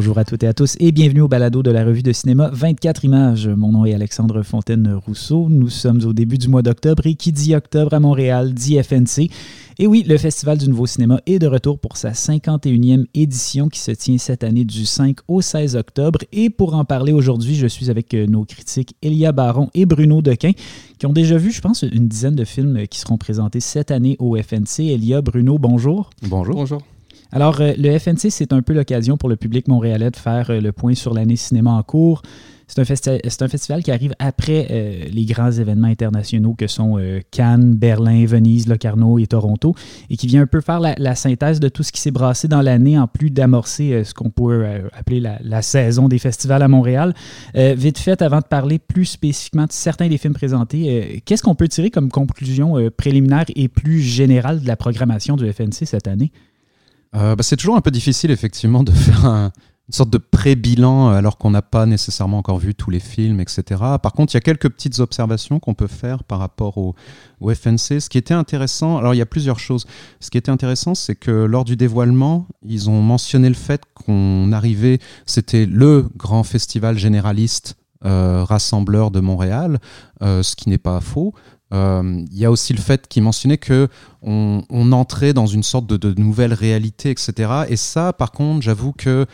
Bonjour à toutes et à tous et bienvenue au balado de la revue de cinéma 24 images. Mon nom est Alexandre Fontaine-Rousseau. Nous sommes au début du mois d'octobre et qui dit octobre à Montréal dit FNC. Et oui, le Festival du Nouveau Cinéma est de retour pour sa 51e édition qui se tient cette année du 5 au 16 octobre. Et pour en parler aujourd'hui, je suis avec euh, nos critiques Elia Baron et Bruno Dequin qui ont déjà vu, je pense, une dizaine de films qui seront présentés cette année au FNC. Elia, Bruno, bonjour. Bonjour. Bonjour. Alors, euh, le FNC, c'est un peu l'occasion pour le public montréalais de faire euh, le point sur l'année cinéma en cours. C'est un, festival qui arrive après euh, les grands événements internationaux que sont Cannes, Berlin, Venise, Locarno et Toronto, et qui vient un peu faire la, synthèse de tout ce qui s'est brassé dans l'année, en plus d'amorcer ce qu'on pourrait appeler la, saison des festivals à Montréal. vite fait, avant de parler plus spécifiquement de certains des films présentés, qu'est-ce qu'on peut tirer comme conclusion préliminaire et plus générale de la programmation du FNC cette année? Euh, bah, c'est toujours un peu difficile, effectivement, de faire une sorte de pré-bilan euh, alors qu'on n'a pas nécessairement encore vu tous les films, etc. Par contre, il y a quelques petites observations qu'on peut faire par rapport au, FNC. Ce qui était intéressant, alors il y a plusieurs choses. Ce qui était intéressant, c'est que lors du dévoilement, ils ont mentionné le fait qu'on arrivait, c'était le grand festival généraliste euh, rassembleur de Montréal, ce qui n'est pas faux. Euh, il y a aussi le fait qu'il mentionnait que on, entrait dans une sorte de, nouvelle réalité, etc. Et ça, par contre, j'avoue que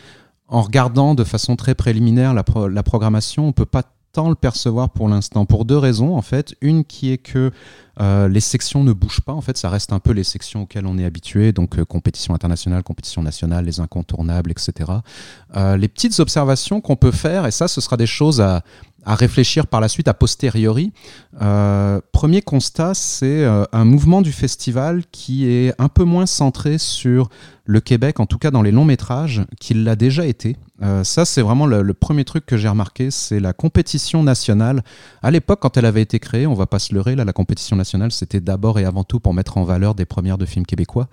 en regardant de façon très préliminaire la, programmation, on peut pas tant le percevoir pour l'instant pour deux raisons en fait. Une qui est que euh, les sections ne bougent pas en fait, ça reste un peu les sections auxquelles on est habitué, donc euh, compétition internationale, compétition nationale, les incontournables, etc. les petites observations qu'on peut faire et ça, ce sera des choses à à réfléchir par la suite a posteriori. Euh, premier constat, c'est euh, un mouvement du festival qui est un peu moins centré sur le Québec, en tout cas dans les longs métrages, qu'il l'a déjà été. Euh, ça, c'est vraiment le, premier truc que j'ai remarqué, c'est la compétition nationale. À l'époque, quand elle avait été créée, on va pas se leurrer, là, la compétition nationale, c'était d'abord et avant tout pour mettre en valeur des premières de films québécois,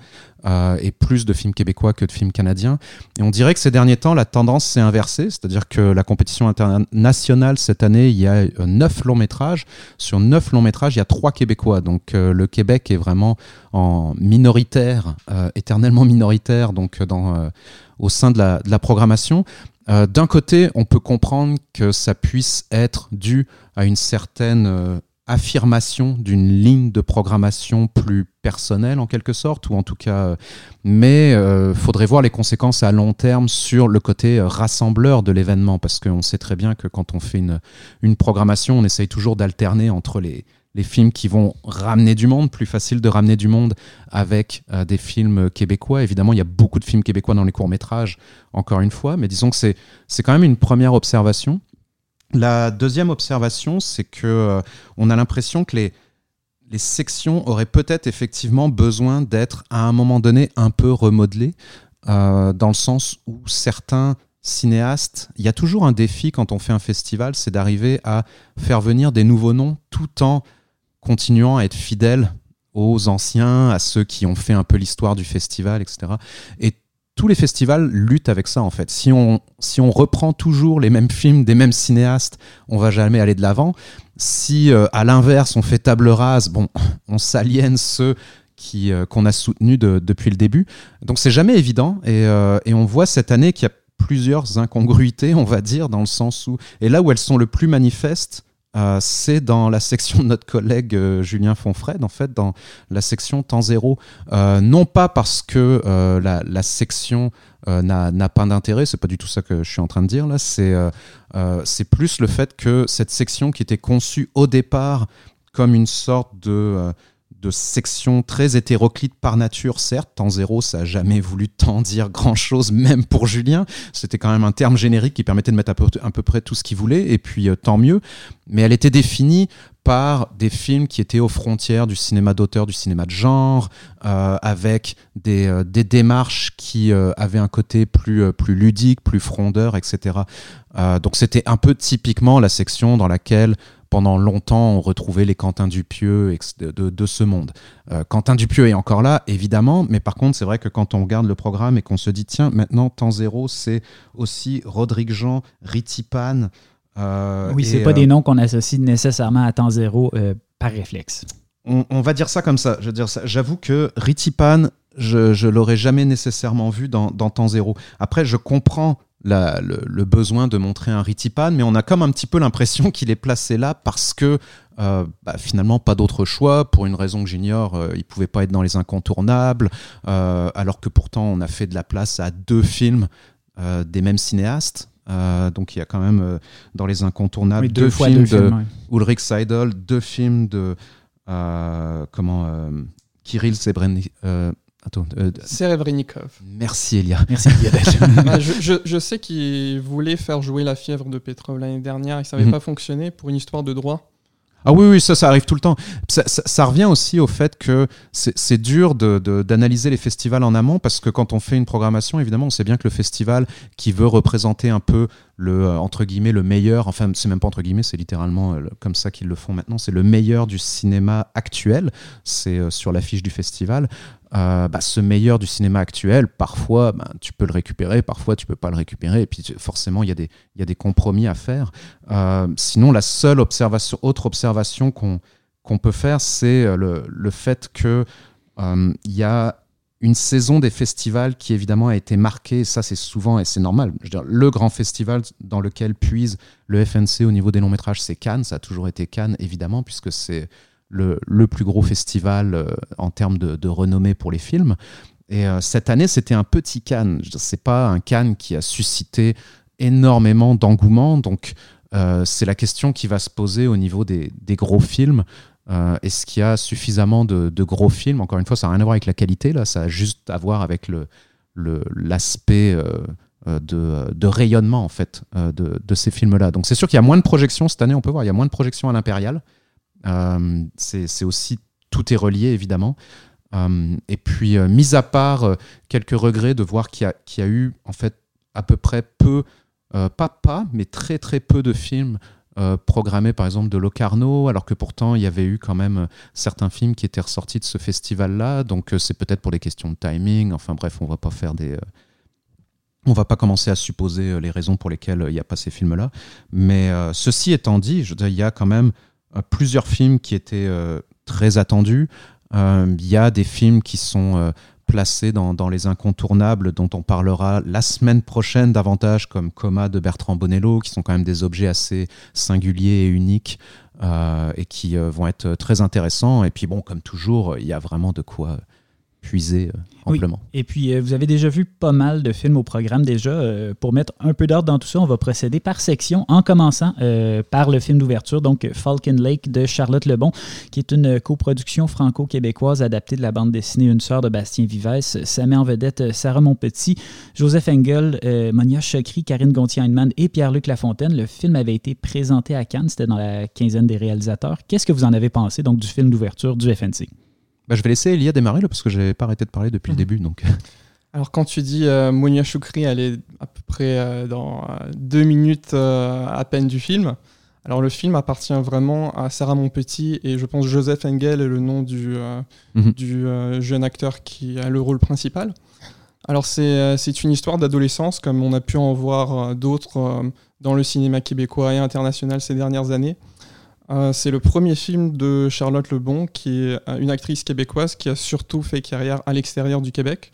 euh, et plus de films québécois que de films canadiens. Et on dirait que ces derniers temps, la tendance s'est inversée, c'est-à-dire que la compétition internationale, cette année, il y a euh, neuf longs métrages. Sur neuf longs métrages, il y a trois québécois. Donc le Québec est vraiment en minoritaire, éternellement minoritaire, donc dans au sein de la, programmation. Euh, d'un côté, on peut comprendre que ça puisse être dû à une certaine euh, affirmation d'une ligne de programmation plus personnelle en quelque sorte, ou en tout cas, euh, mais il faudrait voir les conséquences à long terme sur le côté rassembleur de l'événement, parce qu'on sait très bien que quand on fait une programmation, on essaye toujours d'alterner entre les, les films qui vont ramener du monde, plus facile de ramener du monde avec euh, des films québécois. Évidemment, il y a beaucoup de films québécois dans les courts-métrages, encore une fois, mais disons que c'est, quand même une première observation. La deuxième observation, c'est que euh, on a l'impression que les, les sections auraient peut-être effectivement besoin d'être à un moment donné un peu remodelées, euh, dans le sens où certains cinéastes, il y a toujours un défi quand on fait un festival, c'est d'arriver à faire venir des nouveaux noms tout en continuant à être fidèle aux anciens, à ceux qui ont fait un peu l'histoire du festival, etc. Et tous les festivals luttent avec ça en fait. Si on, si on reprend toujours les mêmes films des mêmes cinéastes, on va jamais aller de l'avant. Si euh, à l'inverse on fait table rase, bon, on s'aliène ceux qui euh, qu'on a soutenus depuis le début. Donc c'est jamais évident et, euh, et on voit cette année qu'il y a plusieurs incongruités, on va dire, dans le sens où et là où elles sont le plus manifestes, euh, c'est dans la section de notre collègue euh, Julien Fonfred, en fait, dans la section temps zéro. Euh, non pas parce que la, section n'a pas d'intérêt, c'est pas du tout ça que je suis en train de dire là, c'est plus le fait que cette section qui était conçue au départ comme une sorte de de section très hétéroclite par nature, certes. Temps zéro, ça n'a jamais voulu tant dire grand-chose, même pour Julien. C'était quand même un terme générique qui permettait de mettre à peu, peu près tout ce qu'il voulait, et puis euh, tant mieux. Mais elle était définie par des films qui étaient aux frontières du cinéma d'auteur, du cinéma de genre, euh, avec des, euh, des, démarches qui avaient un côté plus ludique, plus frondeur, etc. donc c'était un peu typiquement la section dans laquelle pendant longtemps, on retrouvait les Quentin Dupieux de, de, ce monde. Euh, Quentin Dupieux est encore là, évidemment, mais par contre, c'est vrai que quand on regarde le programme et qu'on se dit, tiens, maintenant, temps zéro, c'est aussi Rodrigue Jean, Ritipan. Euh, oui, c'est pas des euh, noms qu'on associe nécessairement à temps zéro par réflexe. On, va dire ça comme ça. Je veux dire J'avoue que Ritipan, je, je l'aurais jamais nécessairement vu dans, dans temps zéro. Après, je comprends le, besoin de montrer un Ritipan, mais on a comme un petit peu l'impression qu'il est placé là parce que euh, bah, finalement pas d'autre choix. Pour une raison que j'ignore euh, il pouvait pas être dans les incontournables euh, alors que pourtant on a fait de la place à deux films des mêmes cinéastes. Donc il y a quand même dans les incontournables deux, films de Ulrich Seidel deux films de comment Kirill Sebrenik Attends, euh, Merci Elia. Merci bah, je, je, sais qu'il voulait faire jouer la fièvre de Petrov l'année dernière et ça n'avait mhm. pas fonctionné pour une histoire de droit. Ah oui, oui, ça, ça arrive tout le temps. Ça, ça, revient aussi au fait que c'est dur d'analyser de, les festivals en amont parce que quand on fait une programmation, évidemment, on sait bien que le festival qui veut représenter un peu le euh, entre guillemets le meilleur, enfin c'est même pas entre guillemets, c'est littéralement euh, comme ça qu'ils le font maintenant, c'est le meilleur du cinéma actuel, c'est euh, sur l'affiche du festival. Bah, ce meilleur du cinéma actuel, parfois bah, tu peux le récupérer, parfois tu peux pas le récupérer, et puis forcément il y, a des, compromis à faire. sinon, la seule autre observation qu'on peut faire, c'est le, le, fait que il y a une saison des festivals qui évidemment a été marquée, et ça c'est souvent et c'est normal. Je le grand festival dans lequel puise le FNC au niveau des longs métrages, c'est Cannes. Ça a toujours été Cannes évidemment puisque c'est le, plus gros festival euh, en termes de, renommée pour les films. Et euh, cette année, c'était un petit Cannes. C'est pas un Cannes qui a suscité énormément d'engouement. Donc, euh, c'est la question qui va se poser au niveau des, gros films. Est-ce qu'il y a suffisamment de, gros films? Encore une fois, ça n'a rien à voir avec la qualité, là, ça a juste à voir avec l'aspect de, rayonnement en fait de, ces films-là. Donc c'est sûr qu'il y a moins de projections cette année, on peut voir, il y a moins de projections à l'Impérial. C'est aussi, tout est relié évidemment. et puis, mis à part quelques regrets de voir qu'il y, a eu en fait à peu près peu, pas pas, mais très très peu de films euh, programmé par exemple de Locarno, alors que pourtant il y avait eu quand même euh, certains films qui étaient ressortis de ce festival-là. Donc euh, c'est peut-être pour des questions de timing. Enfin bref, on va pas faire des. on va pas commencer à supposer les raisons pour lesquelles il n'y a pas ces films-là. Mais ceci étant dit, je il y a quand même plusieurs films qui étaient très attendus. Il y a des films qui sont placés dans, les incontournables dont on parlera la semaine prochaine davantage comme Coma de Bertrand Bonello, qui sont quand même des objets assez singuliers et uniques euh, et qui euh, vont être très intéressants. Et puis bon, comme toujours, il y a vraiment de quoi puiser euh, amplement. Et puis, euh, vous avez déjà vu pas mal de films au programme déjà. Euh, pour mettre un peu d'ordre dans tout ça, on va procéder par section, en commençant par le film d'ouverture, donc Falcon Lake de Charlotte Lebon, qui est une coproduction franco-québécoise adaptée de la bande dessinée Une sœur de Bastien Vives. Ça met en vedette Sarah Monpetit, Joseph Engel, Monia Chokri, Karine Gontier-Heinemann et Pierre-Luc Lafontaine. Le film avait été présenté à Cannes, c'était dans la quinzaine des réalisateurs. Qu'est-ce que vous en avez pensé donc du film d'ouverture du FNC? Bah, je vais laisser Elia démarrer là, parce que je n'avais pas arrêté de parler depuis le mhm. début. Donc. Alors quand tu dis euh, Monia Choukri, elle est à peu près euh, dans euh, deux minutes à peine du film. Alors le film appartient vraiment à Sarah Monpetit et je pense Joseph Engel est le nom du, mhm. du jeune acteur qui a le rôle principal. Alors c'est une histoire d'adolescence comme on a pu en voir d'autres dans le cinéma québécois et international ces dernières années. Euh, c'est le premier film de Charlotte Lebon, qui est euh, une actrice québécoise qui a surtout fait carrière à l'extérieur du Québec.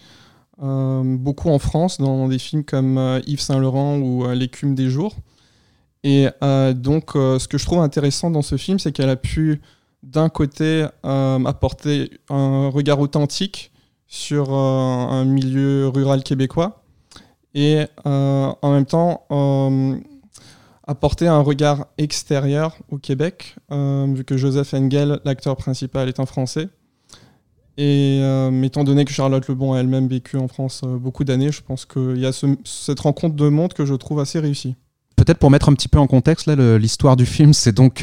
Euh, beaucoup en France, dans des films comme Yves Saint-Laurent ou L'écume des jours. Et donc, ce que je trouve intéressant dans ce film, c'est qu'elle a pu, d'un côté, apporter un regard authentique sur un milieu rural québécois, et en même temps apporter un regard extérieur au Québec, euh, vu que Joseph Engel, l'acteur principal, est un Français. Et euh, étant donné que Charlotte Lebon a elle-même vécu en France euh, beaucoup d'années, je pense qu'il y a cette rencontre de monde que je trouve assez réussie. Peut-être pour mettre un petit peu en contexte l'histoire du film, c'est donc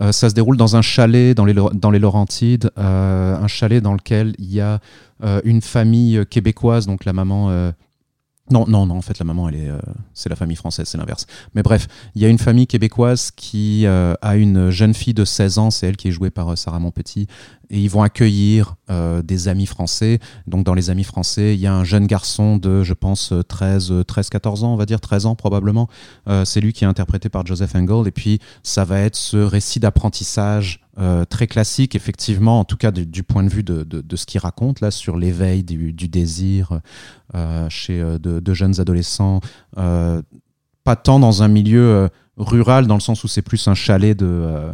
ça se déroule dans un chalet dans les, dans les Laurentides, un chalet dans lequel il y a une famille québécoise, donc la maman non, non, non, en fait, la maman, elle est, euh, c'est la famille française, c'est l'inverse. Mais bref, il y a une famille québécoise qui euh, a une jeune fille de 16 ans, c'est elle qui est jouée par euh, Sarah Monpetit, et ils vont accueillir des amis français. Donc dans les amis français, il y a un jeune garçon de, je pense, 13, 13 14 ans, on va dire, 13 ans probablement. c'est lui qui est interprété par Joseph Engel. Et puis ça va être ce récit d'apprentissage très classique, effectivement, en tout cas du, point de vue de, de, ce qu'il raconte là sur l'éveil du, désir chez de, jeunes adolescents. pas tant dans un milieu rural, dans le sens où c'est plus un chalet de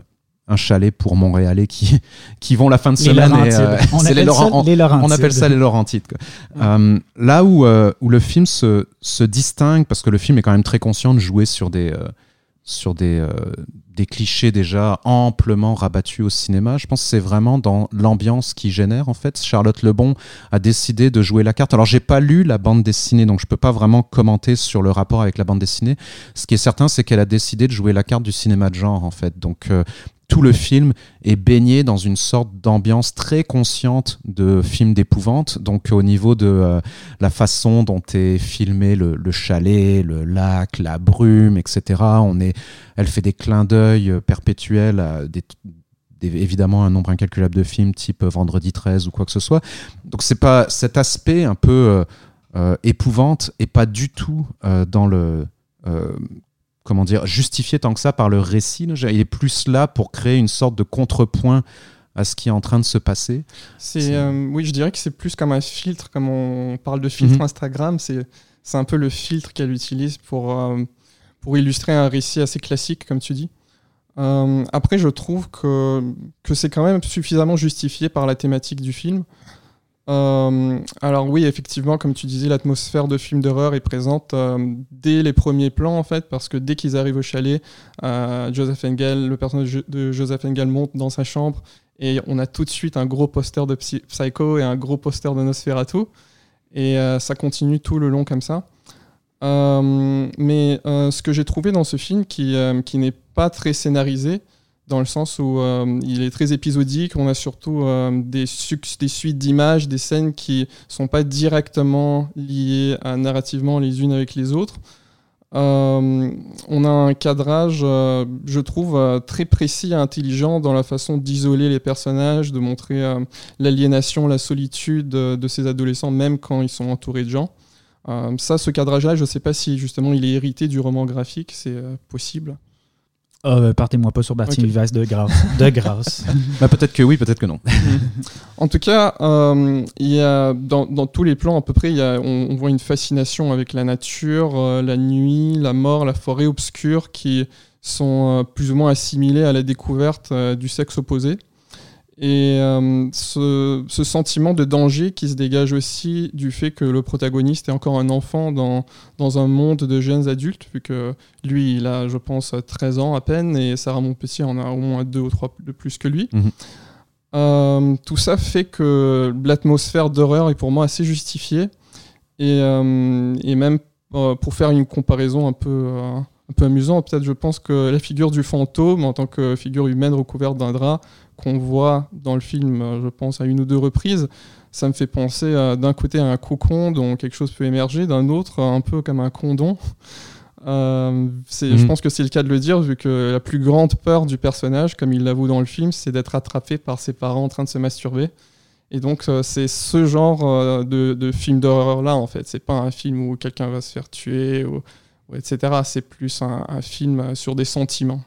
un chalet pour Montréalais qui, qui vont la fin de semaine. Euh, on, appelle les, on, appelle ça les Laurentides. Euh, là où, euh, où le film se, se, distingue, parce que le film est quand même très conscient de jouer sur des, sur des, des clichés déjà amplement rabattus au cinéma. Je pense que c'est vraiment dans l'ambiance qui génère en fait. Charlotte Lebon a décidé de jouer la carte. Alors j'ai pas lu la bande dessinée, donc je peux pas vraiment commenter sur le rapport avec la bande dessinée. Ce qui est certain, c'est qu'elle a décidé de jouer la carte du cinéma de genre en fait. Donc tout le film est baigné dans une sorte d'ambiance très consciente de film d'épouvante. Donc au niveau de euh, la façon dont est filmé le, chalet, le lac, la brume, etc. On est, elle fait des clins d'œil euh, perpétuels à évidemment un nombre incalculable de films type euh, Vendredi 13 ou quoi que ce soit. Donc c'est pas cet aspect un peu épouvante et pas du tout dans le comment dire, justifié tant que ça par le récit. Il est plus là pour créer une sorte de contrepoint à ce qui est en train de se passer. C'est, euh, oui, je dirais que c'est plus comme un filtre, comme on parle de filtre mhm. Instagram, c'est, c'est un peu le filtre qu'elle utilise pour, euh, pour illustrer un récit assez classique, comme tu dis. Euh, après, je trouve que, que c'est quand même suffisamment justifié par la thématique du film. Euh, alors oui, effectivement, comme tu disais, l'atmosphère de film d'horreur est présente euh, dès les premiers plans, en fait, parce que dès qu'ils arrivent au chalet, euh, Joseph Engel, le personnage de Joseph Engel monte dans sa chambre et on a tout de suite un gros poster de Psycho et un gros poster de Nosferatu. Et ça continue tout le long comme ça. mais ce que j'ai trouvé dans ce film qui, qui n'est pas très scénarisé, dans le sens où euh, il est très épisodique. On a surtout euh, des, suites d'images, des scènes qui sont pas directement liées narrativement les unes avec les autres. Euh, on a un cadrage, je trouve, très précis et intelligent dans la façon d'isoler les personnages, de montrer l'aliénation, la solitude de ces adolescents, même quand ils sont entourés de gens. ça, ce cadrage-là, je ne sais pas si justement il est hérité du roman graphique, c'est possible. Oh, partez-moi pas sur Bertie okay. de grâce. De grâce. bah, peut-être que oui, peut-être que non. en tout cas, euh, il y a, dans, dans, tous les plans, à peu près, y a, on, voit une fascination avec la nature, euh, la nuit, la mort, la forêt obscure qui sont plus ou moins assimilés à la découverte du sexe opposé. Et euh, ce, sentiment de danger qui se dégage aussi du fait que le protagoniste est encore un enfant dans, dans un monde de jeunes adultes, vu que lui, il a, je pense, 13 ans à peine, et Sarah Montpetit en a au moins deux ou trois de plus que lui. Mhm. Euh, tout ça fait que l'atmosphère d'horreur est pour moi assez justifiée. Et, euh, et même pour faire une comparaison un peu, un peu amusante, peut-être je pense que la figure du fantôme en tant que figure humaine recouverte d'un drap qu'on voit dans le film, euh, je pense, à une ou deux reprises, ça me fait penser d'un côté à un cocon dont quelque chose peut émerger, d'un autre un peu comme un condom. Euh, Je mhm. pense que c'est le cas de le dire, vu que la plus grande peur du personnage, comme il l'avoue dans le film, c'est d'être attrapé par ses parents en train de se masturber. Et donc, euh, c'est ce genre euh, de, de film d'horreur-là, en fait. C'est pas un film où quelqu'un va se faire tuer, ou, etc. C'est plus un, un film sur des sentiments.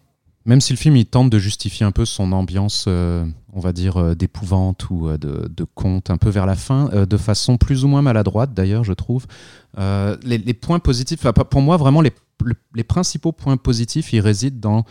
Même si le film il tente de justifier un peu son ambiance, euh, on va dire, euh, d'épouvante ou euh, de, de, conte un peu vers la fin, de façon plus ou moins maladroite d'ailleurs, je trouve. Les, points positifs, pour moi, vraiment, les, les, principaux points positifs, ils résident dans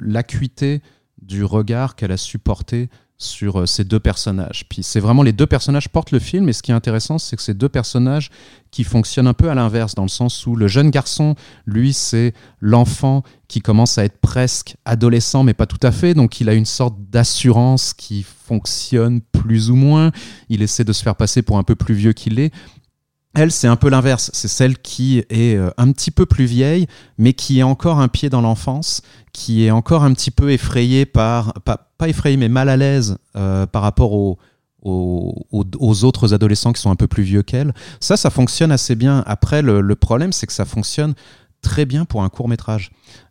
l'acuité du regard qu'elle a supporté sur ces deux personnages. Puis c'est vraiment les deux personnages portent le film, et ce qui est intéressant, c'est que ces deux personnages qui fonctionnent un peu à l'inverse, dans le sens où le jeune garçon, lui, c'est l'enfant qui commence à être presque adolescent, mais pas tout à fait. Donc il a une sorte d'assurance qui fonctionne plus ou moins. Il essaie de se faire passer pour un peu plus vieux qu'il est. Elle, c'est un peu l'inverse. C'est celle qui est euh, un petit peu plus vieille, mais qui est encore un pied dans l'enfance, qui est encore un petit peu effrayée par, pas, effrayée, mais mal à l'aise euh, par rapport aux, autres adolescents qui sont un peu plus vieux qu'elle. Ça, ça fonctionne assez bien. Après, le, problème, c'est que ça fonctionne très bien pour un court métrage.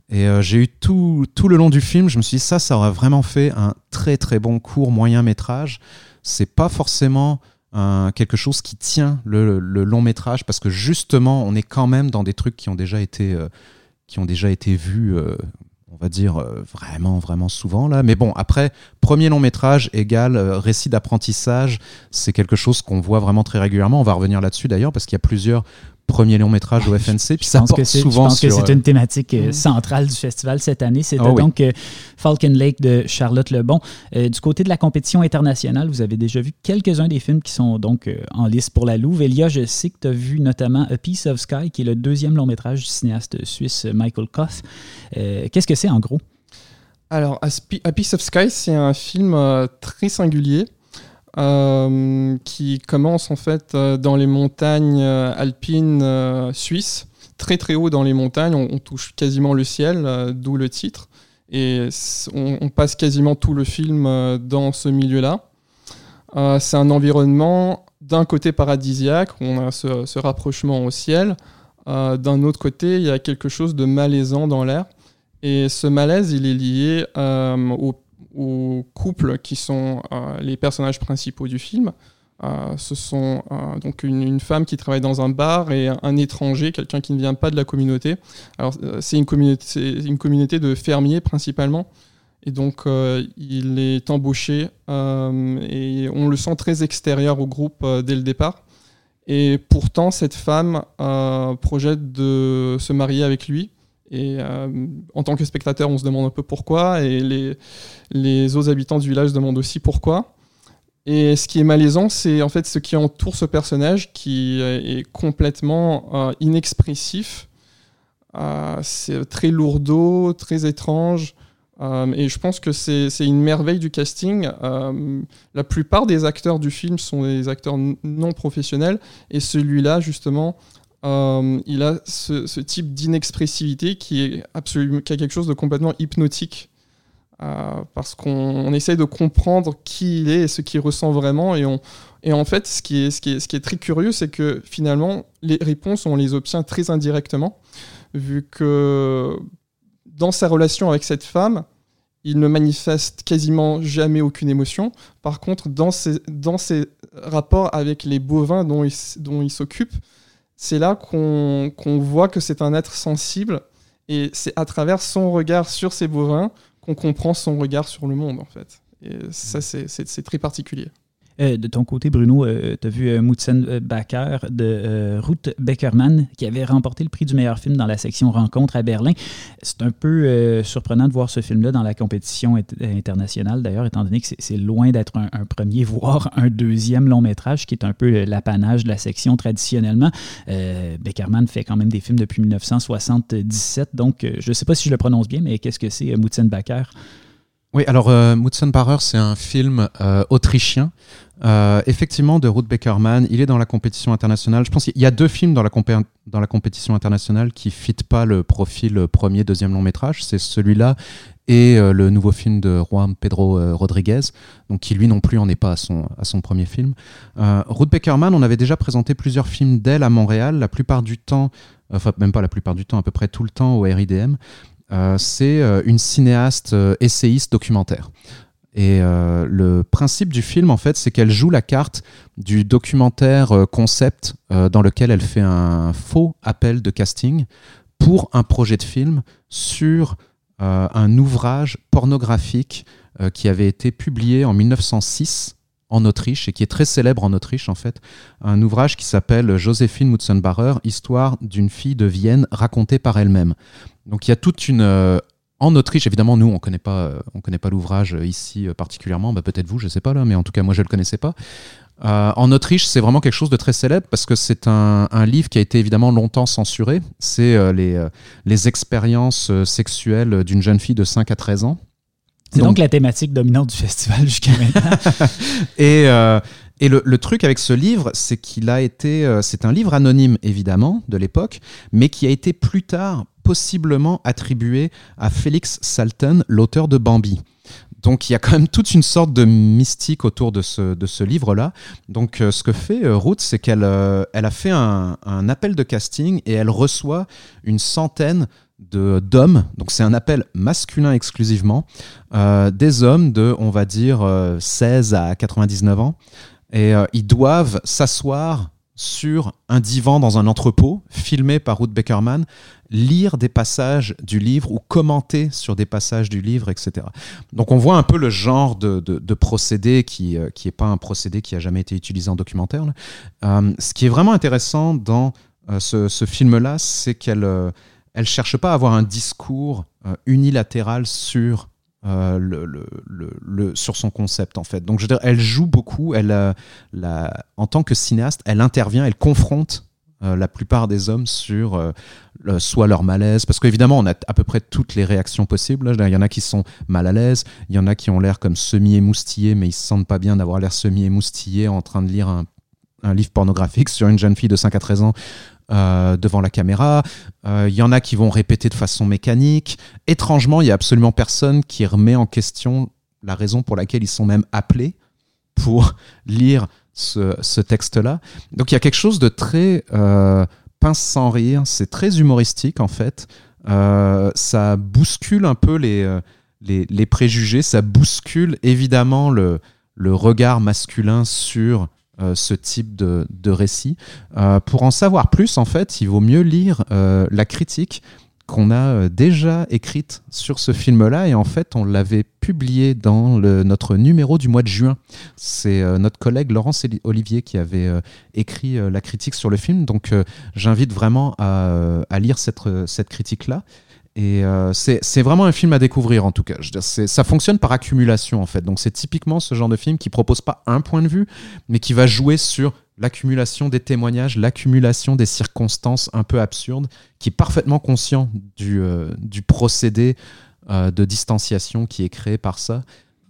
Et j'ai eu tout, tout le long du film, je me suis dit ça, ça aurait vraiment fait un très très bon court moyen métrage. C'est pas forcément quelque chose qui tient le, long métrage parce que justement on est quand même dans des trucs qui ont déjà été euh, qui ont déjà été vus euh, on va dire euh, vraiment vraiment souvent là. Mais bon après premier long métrage égale récit d'apprentissage c'est quelque chose qu'on voit vraiment très régulièrement. On va revenir là-dessus d'ailleurs parce qu'il y a plusieurs premier long métrage au FNC. Puis ça porte souvent Je pense que c'est une thématique euh, mm. centrale du festival cette année. C'était ah donc euh, Falcon Lake de Charlotte Lebon. Euh, du côté de la compétition internationale, vous avez déjà vu quelques-uns des films qui sont donc en liste pour la Louve. Elia, je sais que tu as vu notamment A Piece of Sky, qui est le deuxième long métrage du cinéaste suisse Michael Koff. Qu'est-ce que c'est en gros? Alors, A Piece of Sky, c'est un film très singulier. Euh, qui commence en fait euh, dans les montagnes euh, alpines suisses, très très haut dans les montagnes, on, touche quasiment le ciel, d'où le titre, et on, passe quasiment tout le film dans ce milieu-là. c'est un environnement d'un côté paradisiaque, on a ce, rapprochement au ciel, d'un autre côté il y a quelque chose de malaisant dans l'air, et ce malaise il est lié au aux couples qui sont euh, les personnages principaux du film. Euh, ce sont euh, donc une, femme qui travaille dans un bar et un, étranger, quelqu'un qui ne vient pas de la communauté. Alors c'est une communauté, une communauté de fermiers principalement. Et donc, il est embauché et on le sent très extérieur au groupe dès le départ. Et pourtant, cette femme projette de se marier avec lui et euh, en tant que spectateur, on se demande un peu pourquoi, et les, les autres habitants du village se demandent aussi pourquoi. Et ce qui est malaisant, c'est en fait ce qui entoure ce personnage qui est complètement euh, inexpressif. Euh, c'est très lourdeau, très étrange. et je pense que c'est une merveille du casting. la plupart des acteurs du film sont des acteurs non professionnels. Et celui-là, justement, euh, il a ce, type d'inexpressivité qui est absolument qui a quelque chose de complètement hypnotique euh, parce qu'on essaye de comprendre qui il est et ce qu'il ressent vraiment et on et en fait ce qui est ce qui est, ce qui est très curieux c'est que finalement les réponses on les obtient très indirectement vu que dans sa relation avec cette femme il ne manifeste quasiment jamais aucune émotion. Par contre, dans ses, dans ses rapports avec les bovins dont il, dont il s'occupe, c'est là qu'on voit que c'est un être sensible et c'est à travers son regard sur ses bovins qu'on comprend son regard sur le monde en fait. Et ça, c'est très particulier. Euh, de ton côté, Bruno, euh, tu as vu euh, Baker de Ruth Beckerman qui avait remporté le prix du meilleur film dans la section Rencontre à Berlin. C'est un peu surprenant de voir ce film-là dans la compétition internationale, d'ailleurs, étant donné que c'est loin d'être un, premier, voire un deuxième long métrage, qui est un peu l'apanage de la section traditionnellement. Beckerman fait quand même des films depuis 1977, donc je ne sais pas si je le prononce bien, mais qu'est-ce que c'est Baker? Oui, alors euh, c'est un film euh, autrichien, euh, effectivement de Ruth Beckerman. Il est dans la compétition internationale. Je pense qu'il y a deux films dans la, compétition internationale qui ne fitent pas le profil premier, deuxième long métrage. C'est celui-là et euh, le nouveau film de Juan Pedro Rodriguez, donc qui lui non plus en est pas à son, premier film. Ruth Beckerman, on avait déjà présenté plusieurs films d'elle à Montréal, la plupart du temps, enfin même pas la plupart du temps, à peu près tout le temps au RIDM. Euh, c'est euh, une cinéaste euh, essayiste documentaire. Et le principe du film, en fait, c'est qu'elle joue la carte du documentaire concept dans lequel elle fait un faux appel de casting pour un projet de film sur un ouvrage pornographique qui avait été publié en 1906 en Autriche et qui est très célèbre en Autriche en fait, un ouvrage qui s'appelle Joséphine Mutzenbacher, Histoire d'une fille de Vienne racontée par elle-même. Donc il y a toute une euh, en Autriche, évidemment, nous, on connaît pas, euh, on connaît pas l'ouvrage euh, ici particulièrement. Bah, peut-être vous, je sais pas là, mais en tout cas, moi, je le connaissais pas. en Autriche, c'est vraiment quelque chose de très célèbre parce que c'est un, livre qui a été évidemment longtemps censuré. C'est les, les expériences sexuelles d'une jeune fille de 5 à 13 ans. C'est donc, la thématique dominante du festival jusqu'à maintenant. et, et le, truc avec ce livre, c'est qu'il a été, c'est un livre anonyme évidemment de l'époque, mais qui a été plus tard possiblement attribué à Félix Salton, l'auteur de Bambi. Donc il y a quand même toute une sorte de mystique autour de ce, de ce livre-là. Donc ce que fait Ruth, c'est qu'elle elle a fait un, appel de casting et elle reçoit une centaine d'hommes, donc c'est un appel masculin exclusivement, des hommes de, on va dire, 16 à 99 ans, et ils doivent s'asseoir sur un divan dans un entrepôt, filmé par Ruth Beckerman, lire des passages du livre ou commenter sur des passages du livre, etc. Donc on voit un peu le genre de, procédé qui n'est euh, pas un procédé qui a jamais été utilisé en documentaire. Euh, ce qui est vraiment intéressant dans euh, ce, film-là, c'est qu'elle ne cherche pas à avoir un discours unilatéral sur euh, le, sur son concept en fait. Donc je veux dire, elle joue beaucoup, elle, la, en tant que cinéaste, elle intervient, elle confronte euh, la plupart des hommes sur soit leur malaise, parce qu'évidemment on a à peu près toutes les réactions possibles. Il y en a qui sont mal à l'aise, il y en a qui ont l'air comme semi-émoustillés, mais ils se sentent pas bien d'avoir l'air semi-émoustillés en train de lire un, livre pornographique sur une jeune fille de 5 à 13 ans euh, devant la caméra. Il euh, y en a qui vont répéter de façon mécanique. Étrangement, il n'y a absolument personne qui remet en question la raison pour laquelle ils sont même appelés pour lire ce, texte-là. Donc il y a quelque chose de très euh, pince sans rire, c'est très humoristique en fait. ça bouscule un peu les, les, préjugés, ça bouscule évidemment le, le regard masculin sur euh, ce type de, récit. Euh, pour en savoir plus, en fait, il vaut mieux lire euh, la critique qu'on a déjà écrite sur ce film-là et en fait on l'avait publié dans notre numéro du mois de juin. C'est notre collègue Laurence Olivier qui avait écrit la critique sur le film, donc j'invite vraiment à, lire cette, critique-là. Et euh, c'est vraiment un film à découvrir en tout cas. Ça fonctionne par accumulation en fait. Donc c'est typiquement ce genre de film qui propose pas un point de vue, mais qui va jouer sur l'accumulation des témoignages, l'accumulation des circonstances un peu absurdes, qui est parfaitement conscient du, euh, procédé euh, de distanciation qui est créé par ça.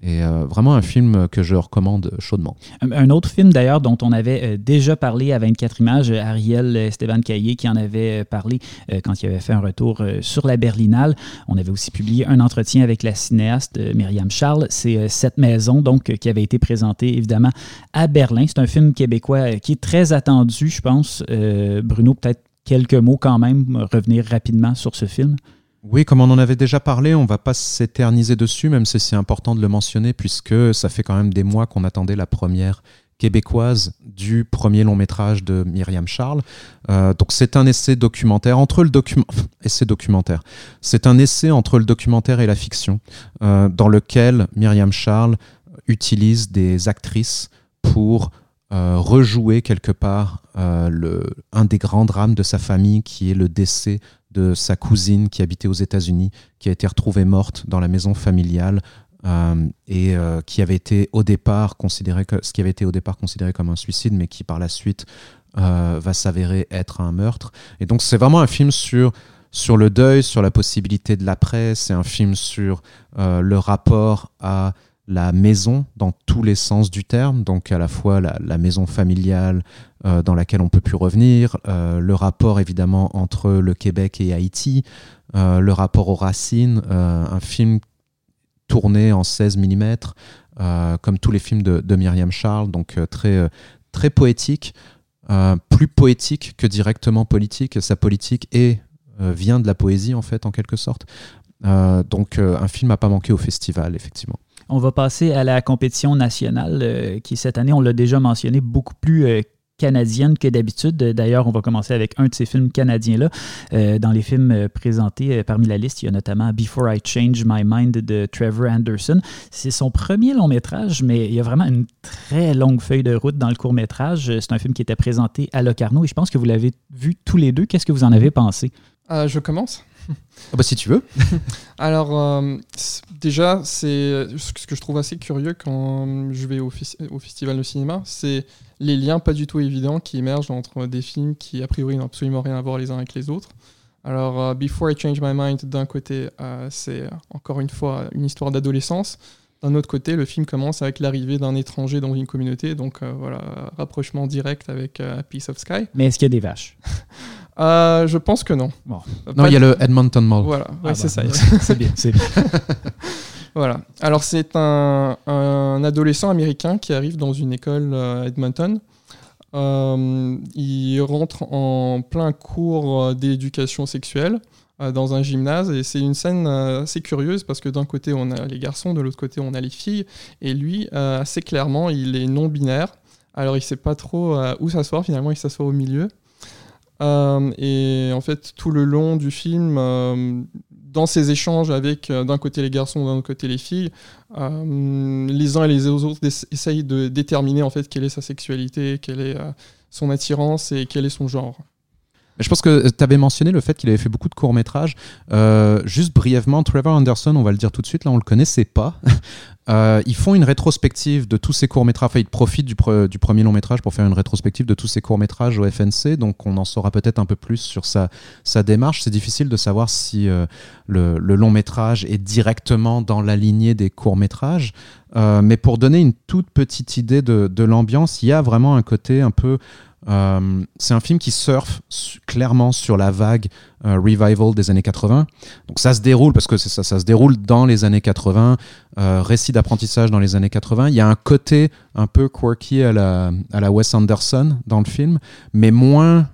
Et euh, vraiment un film que je recommande chaudement. Un, autre film d'ailleurs dont on avait euh, déjà parlé à 24 images, Ariel Esteban Caillé qui en avait euh, parlé quand il avait fait un retour sur la Berlinale. On avait aussi publié un entretien avec la cinéaste Myriam Charles. C'est Cette maison donc qui avait été présenté évidemment à Berlin. C'est un film québécois qui est très attendu, je pense. Bruno, peut-être quelques mots quand même, revenir rapidement sur ce film. Oui, comme on en avait déjà parlé, on va pas s'éterniser dessus, même si c'est important de le mentionner, puisque ça fait quand même des mois qu'on attendait la première québécoise du premier long métrage de Myriam Charles. Euh, donc c'est un essai documentaire entre le documentaire. Et la fiction, euh, dans lequel Myriam Charles utilise des actrices pour euh, rejouer quelque part un des grands drames de sa famille, qui est le décès de sa cousine qui habitait aux États-Unis, qui a été retrouvée morte dans la maison familiale euh, et euh, qui avait été au départ considéré que, ce qui avait été au départ considéré comme un suicide, mais qui par la suite euh, va s'avérer être un meurtre. Et donc c'est vraiment un film sur sur le deuil, sur la possibilité de l'après. C'est un film sur le rapport à la maison dans tous les sens du terme, donc à la fois la, maison familiale euh, dans laquelle on peut plus revenir, euh, le rapport évidemment entre le Québec et Haïti, euh, le rapport aux racines, un film tourné en 16 mm, comme tous les films de, Myriam Charles, donc très, poétique, plus poétique que directement politique. Sa politique vient de la poésie en fait, en quelque sorte. donc un film n'a pas manqué au festival, effectivement. On va passer à la compétition nationale euh, qui, cette année, on l'a déjà mentionné, beaucoup plus euh, canadienne que d'habitude. D'ailleurs, on va commencer avec un de ces films canadiens-là. Euh, dans les films présentés parmi la liste, il y a notamment Before I Change My Mind de Trevor Anderson. C'est son premier long métrage, mais il y a vraiment une très longue feuille de route dans le court métrage. C'est un film qui était présenté à Locarno et je pense que vous l'avez vu tous les deux. Qu'est-ce que vous en avez pensé? je commence. Ah bah si tu veux. Alors euh, déjà, c'est ce que je trouve assez curieux quand je vais au, au festival de cinéma, c'est les liens pas du tout évidents qui émergent entre des films qui a priori n'ont absolument rien à voir les uns avec les autres. Alors euh, Before I Change My Mind, d'un côté, euh, c'est encore une fois une histoire d'adolescence. D'un autre côté, le film commence avec l'arrivée d'un étranger dans une communauté, donc voilà, rapprochement direct avec A Piece of Sky. Mais est-ce qu'il y a des vaches? euh, je pense que non. non, il y a le Edmonton Mall. Voilà, ah c'est bah, ça. c'est bien, c'est bien. Voilà. Alors, c'est un, un, adolescent américain qui arrive dans une école à Edmonton. Euh, il rentre en plein cours d'éducation sexuelle euh, dans un gymnase et c'est une scène euh, assez curieuse parce que d'un côté on a les garçons, de l'autre côté on a les filles et lui euh, assez clairement il est non binaire. Alors il sait pas trop où s'asseoir finalement il s'assoit au milieu. Et en fait tout le long du film dans ses échanges avec d'un côté les garçons, d'un côté les filles, les uns et les autres essayent de déterminer en fait quelle est sa sexualité, quelle est son attirance et quel est son genre. Je pense que tu avais mentionné le fait qu'il avait fait beaucoup de courts-métrages. Euh, juste brièvement, Trevor Anderson, on va le dire tout de suite, là on le connaissait pas. Euh, ils font une rétrospective de tous ces courts-métrages. Enfin, ils profitent du, premier long-métrage pour faire une rétrospective de tous ces courts-métrages au FNC. Donc on en saura peut-être un peu plus sur sa, démarche. C'est difficile de savoir si euh, le, long-métrage est directement dans la lignée des courts-métrages. Euh, mais pour donner une toute petite idée de l'ambiance, il y a vraiment un côté un peu euh, c'est un film qui surfe clairement sur la vague euh, revival des années 80. Donc ça se déroule, parce que ça, se déroule dans les années 80, euh, récit d'apprentissage dans les années 80. Il y a un côté un peu quirky à la, à la Wes Anderson dans le film, mais moins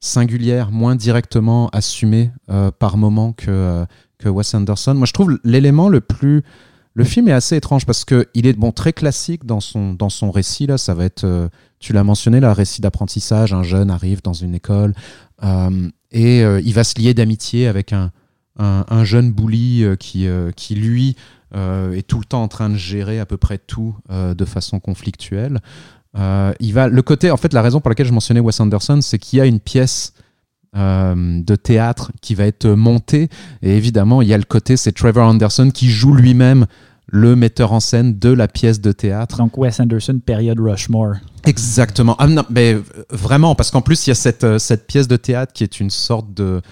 singulière, moins directement assumé par moment que, que Wes Anderson. Moi je trouve l'élément le plus le film est assez étrange parce que il est bon très classique dans son dans son récit là. Ça va être, euh, tu l'as mentionné, le récit d'apprentissage. Un jeune arrive dans une école euh, et euh, il va se lier d'amitié avec un, un, jeune bully qui qui lui est tout le temps en train de gérer à peu près tout de façon conflictuelle. il va le côté en fait la raison pour laquelle je mentionnais Wes Anderson, c'est qu'il y a une pièce de théâtre qui va être montée et évidemment il y a le côté c'est Trevor Anderson qui joue lui-même le metteur en scène de la pièce de théâtre. Donc Wes Anderson, période Rushmore. Exactement. Ah, non, mais vraiment, parce qu'en plus, il y a cette, euh, cette pièce de théâtre qui est une sorte de.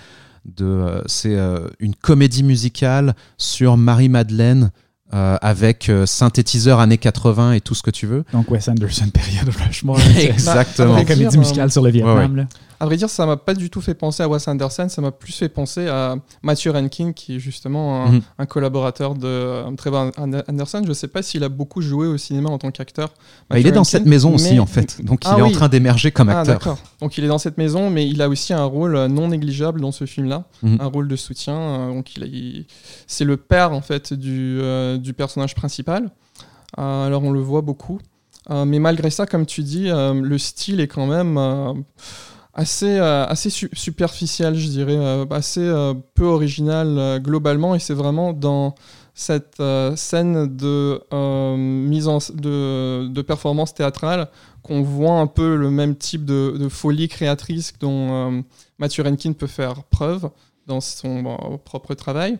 de euh, c'est euh, une comédie musicale sur Marie-Madeleine. avec synthétiseur années 80 et tout ce que tu veux. Donc Wes Anderson, période Rushmore. Exactement. Une comédie musicale sur le Vietnam. Là. À vrai dire, ça m'a pas du tout fait penser à Wes Anderson, ça m'a plus fait penser à Matthew Rankin, qui est justement un, mhm. collaborateur de euh, Trevor Anderson. Je sais pas s'il a beaucoup joué au cinéma en tant qu'acteur. Bah, il est dans cette maison aussi, en fait. Donc il ah est en train d'émerger comme ah, acteur. Donc il est dans cette maison, mais il a aussi un rôle non négligeable dans ce film-là, mhm. un rôle de soutien. Euh, donc il, c'est le père en fait du, euh, du personnage principal. alors on le voit beaucoup. mais malgré ça, comme tu dis, le style est quand même assez, euh, assez superficiel, je dirais, euh, assez euh, peu original globalement, et c'est vraiment dans cette scène de mise en, de, de performance théâtrale qu'on voit un peu le même type de, folie créatrice dont Mathieu Renkin peut faire preuve dans son propre travail.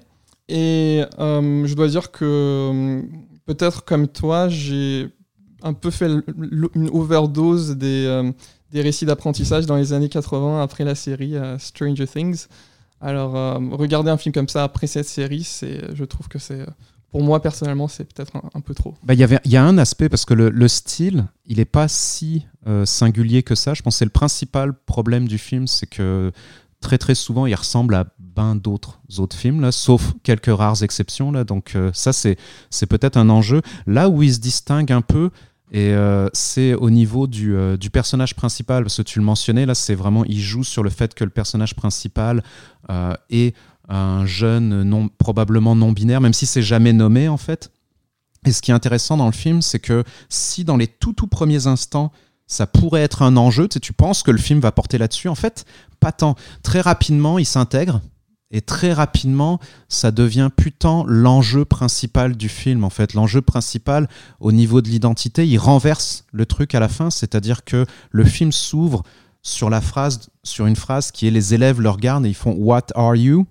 Et je dois dire que peut-être comme toi, j'ai un peu fait une overdose des, des récits d'apprentissage dans les années 80 après la série euh, Stranger Things. Alors, euh, regarder un film comme ça après cette série, c'est, je trouve que c'est, pour moi personnellement, c'est peut-être un, peu trop. Bah, Il y, a un aspect, parce que le, style, il n'est pas si euh, singulier que ça. Je pense que c'est le principal problème du film, c'est que très très souvent, il ressemble à ben d'autres autres films, là, sauf quelques rares exceptions. Là, donc ça, c'est, c'est peut-être un enjeu. Là où il se distingue un peu, et euh, c'est au niveau du, euh, du, personnage principal, parce que tu le mentionnais, là, c'est vraiment, il joue sur le fait que le personnage principal euh, est un jeune non, probablement non binaire, même si c'est jamais nommé en fait. Et ce qui est intéressant dans le film, c'est que si dans les tout tout premiers instants, ça pourrait être un enjeu, tu, tu penses que le film va porter là-dessus, en fait, pas tant. Très rapidement, il s'intègre, et très rapidement, ça devient putain l'enjeu principal du film. En fait, l'enjeu principal au niveau de l'identité, il renverse le truc à la fin, c'est-à-dire que le film s'ouvre sur la phrase, sur une phrase qui est les élèves le regardent et ils font What are you?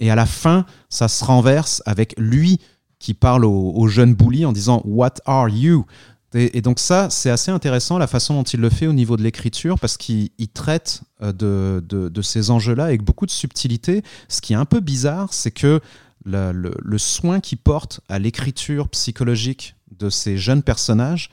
Et à la fin, ça se renverse avec lui qui parle au, au jeune bully en disant What are you? Et, donc ça, c'est assez intéressant la façon dont il le fait au niveau de l'écriture, parce qu'il traite euh, de, ces enjeux-là avec beaucoup de subtilité. Ce qui est un peu bizarre, c'est que le, soin qu'il porte à l'écriture psychologique de ces jeunes personnages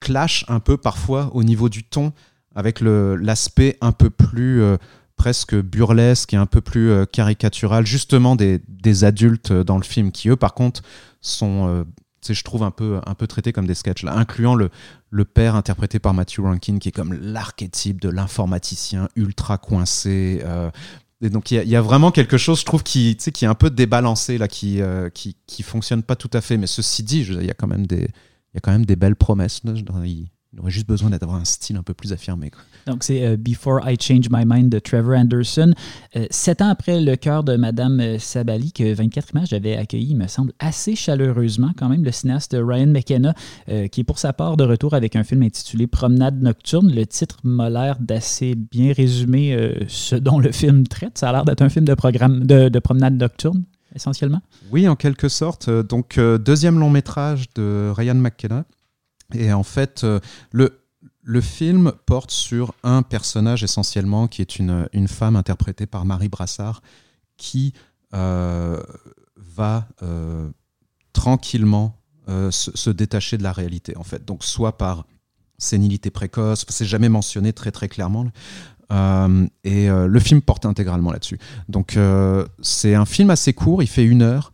clash un peu parfois au niveau du ton avec l'aspect un peu plus... Euh, presque burlesque et un peu plus euh, caricatural, justement des, adultes dans le film, qui eux, par contre, sont, je trouve, un peu, un peu traités comme des sketchs, là, incluant le, le père interprété par Matthew Rankin, qui est comme l'archétype de l'informaticien ultra coincé. Euh, et donc il y, a vraiment quelque chose, je trouve, qui, qui est un peu débalancé, là, qui, qui, qui fonctionne pas tout à fait. Mais ceci dit, il y a quand même des, y a quand même des belles promesses. Il, aurait juste besoin d'avoir un style un peu plus affirmé. Donc, c'est euh, Before I Change My Mind de Trevor Anderson. Euh, sept ans après Le cœur de Madame euh, Sabali, que 24 images avait accueilli, il me semble, assez chaleureusement, quand même, le cinéaste Ryan McKenna, qui est pour sa part de retour avec un film intitulé Promenade nocturne. Le titre m'a l'air d'assez bien résumer ce dont le film traite. Ça a l'air d'être un film de, programme, de, de promenade nocturne essentiellement Oui, en quelque sorte. Donc, deuxième long métrage de Ryan McKenna. Et en fait, le, le film porte sur un personnage essentiellement qui est une, une femme interprétée par Marie Brassard qui euh, va euh, tranquillement se, détacher de la réalité en fait. Donc soit par sénilité précoce, c'est jamais mentionné très très clairement. et le film porte intégralement là-dessus. Donc c'est un film assez court, il fait une heure.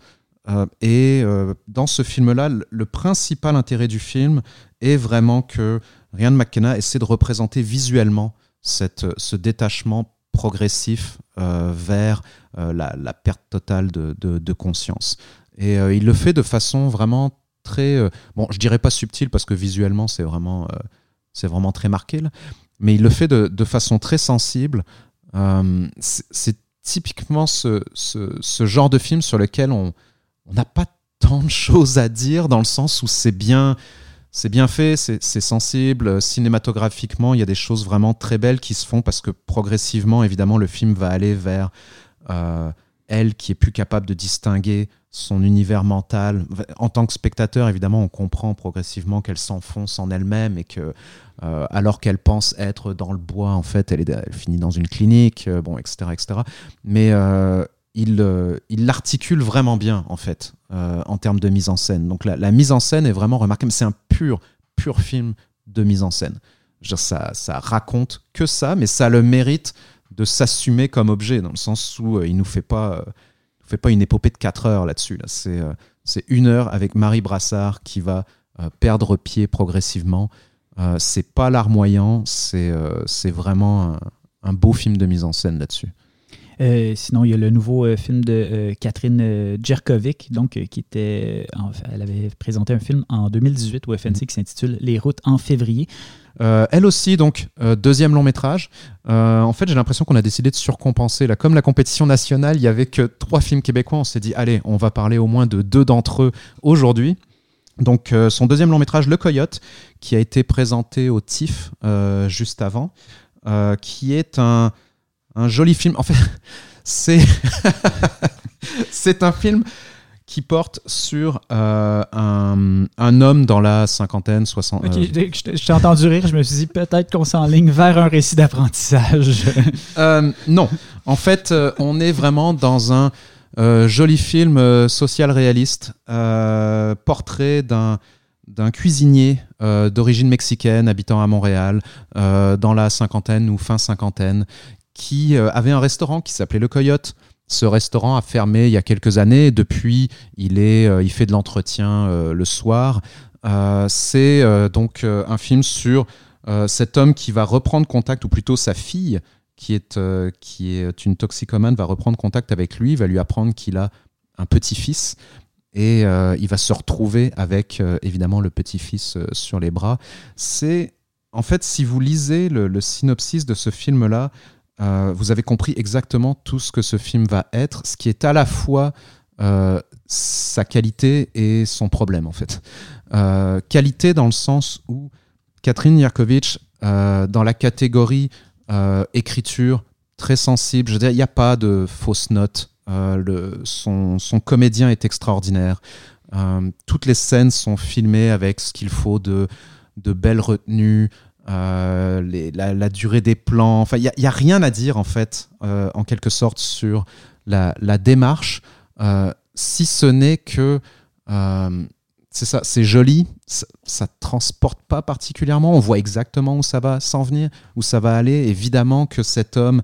et dans ce film-là, le principal intérêt du film, est vraiment que Ryan McKenna essaie de représenter visuellement cette, ce détachement progressif euh, vers euh, la, perte totale de, de, conscience. Et euh, il le fait de façon vraiment très, bon, je dirais pas subtile parce que visuellement c'est vraiment, vraiment très marqué, mais il le fait de, de façon très sensible. c'est typiquement ce, ce, ce, genre de film sur lequel on n'a pas tant de choses à dire dans le sens où c'est bien c'est bien fait, c'est sensible. Cinématographiquement, il y a des choses vraiment très belles qui se font parce que progressivement, évidemment, le film va aller vers euh, elle qui est plus capable de distinguer son univers mental. En tant que spectateur, évidemment, on comprend progressivement qu'elle s'enfonce en elle-même et que, euh, alors qu'elle pense être dans le bois, en fait, elle, est, elle finit dans une clinique, euh, bon, etc., etc. Mais il, l'articule vraiment bien, en fait, en termes de mise en scène. Donc la, mise en scène est vraiment remarquable. C'est un pur, film de mise en scène. ça, raconte que ça, mais ça a le mérite de s'assumer comme objet, dans le sens où euh, il nous fait pas, euh, fait pas une épopée de 4 heures là-dessus. Là. C'est, c'est une heure avec Marie Brassard qui va perdre pied progressivement. c'est pas larmoyant, c'est, c'est vraiment un beau film de mise en scène là-dessus. Euh, sinon, il y a le nouveau euh, film de euh, Catherine Djerkovic, donc qui était, elle avait présenté un film en 2018 au FNC qui s'intitule Les routes en février. elle aussi, donc, deuxième long métrage. en fait, j'ai l'impression qu'on a décidé de surcompenser. Là, comme la compétition nationale, il y avait que trois films québécois. On s'est dit, allez, on va parler au moins de deux d'entre eux aujourd'hui. Donc, son deuxième long métrage, Le Coyote, qui a été présenté au TIFF juste avant, qui est un, un joli film. En fait, c'est c'est un film qui porte sur euh, un, un, homme dans la cinquantaine, soixante. Euh, je t'ai entendu rire, je me suis dit peut-être qu'on s'enligne vers un récit d'apprentissage. Euh, non, en fait, on est vraiment dans un joli film social réaliste, portrait d'un d'un cuisinier d'origine mexicaine habitant à Montréal dans la cinquantaine ou fin cinquantaine qui euh, avait un restaurant qui s'appelait Le Coyote. Ce restaurant a fermé il y a quelques années. Depuis, il, est, euh, il fait de l'entretien euh, le soir. c'est donc un film sur cet homme qui va reprendre contact, ou plutôt sa fille, qui est, qui est une toxicomane, va reprendre contact avec lui, va lui apprendre qu'il a un petit-fils. Et il va se retrouver avec évidemment le petit-fils sur les bras. C'est en fait, si vous lisez le synopsis de ce film-là, euh, vous avez compris exactement tout ce que ce film va être, ce qui est à la fois euh, sa qualité et son problème en fait. Euh, qualité dans le sens où Catherine Yarkovitch, dans la catégorie écriture très sensible, je veux dire, il n'y a pas de. Le, son, son, comédien est extraordinaire. toutes les scènes sont filmées avec ce qu'il faut de, de belles retenues, euh, la, durée des plans. Enfin, il n'y a, rien à dire, en fait, euh, en quelque sorte, sur la, démarche, euh, si ce n'est que c'est ça, c'est joli, ça, ne transporte pas particulièrement, on voit exactement où ça va s'en venir, où ça va aller. Évidemment que cet homme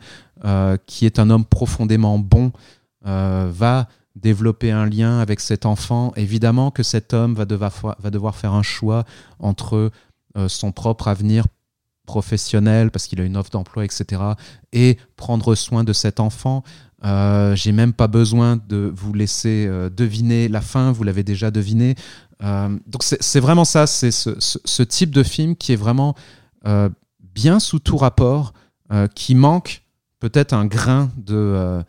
qui est un homme profondément bon, va développer un lien avec cet enfant. Évidemment que cet homme va devoir, va devoir faire un choix entre son propre avenir professionnel parce qu'il a une offre d'emploi, etc. Et prendre soin de cet enfant. Euh, J'ai même pas besoin de vous laisser euh, deviner la fin, vous l'avez déjà deviné. Euh, donc c'est vraiment ça, c'est ce, ce, type de film qui est vraiment bien sous tout rapport, qui manque peut-être un grain de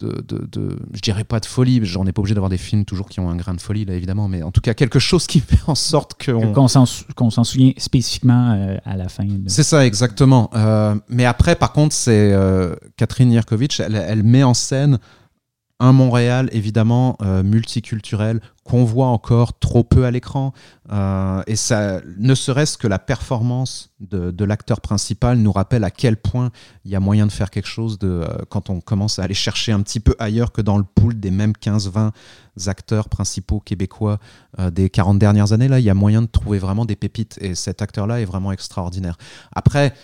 de, de, je dirais pas de folie, j'en ai pas obligé d'avoir des films toujours qui ont un grain de folie là évidemment, mais en tout cas quelque chose qui fait en sorte qu'on qu'on s'en souvient spécifiquement euh, à la fin. C'est ça exactement. Euh, mais après par contre c'est euh, Catherine Yerkovitch, elle, elle, met en scène un Montréal évidemment euh, multiculturel qu'on voit encore trop peu à l'écran. Euh, et ça ne serait-ce que la performance de, l'acteur principal nous rappelle à quel point il y a moyen de faire quelque chose de euh, quand on commence à aller chercher un petit peu ailleurs que dans le pool des mêmes 15-20 acteurs principaux québécois des 40 dernières années. Là il y a moyen de trouver vraiment des pépites et cet acteur là est vraiment extraordinaire. Après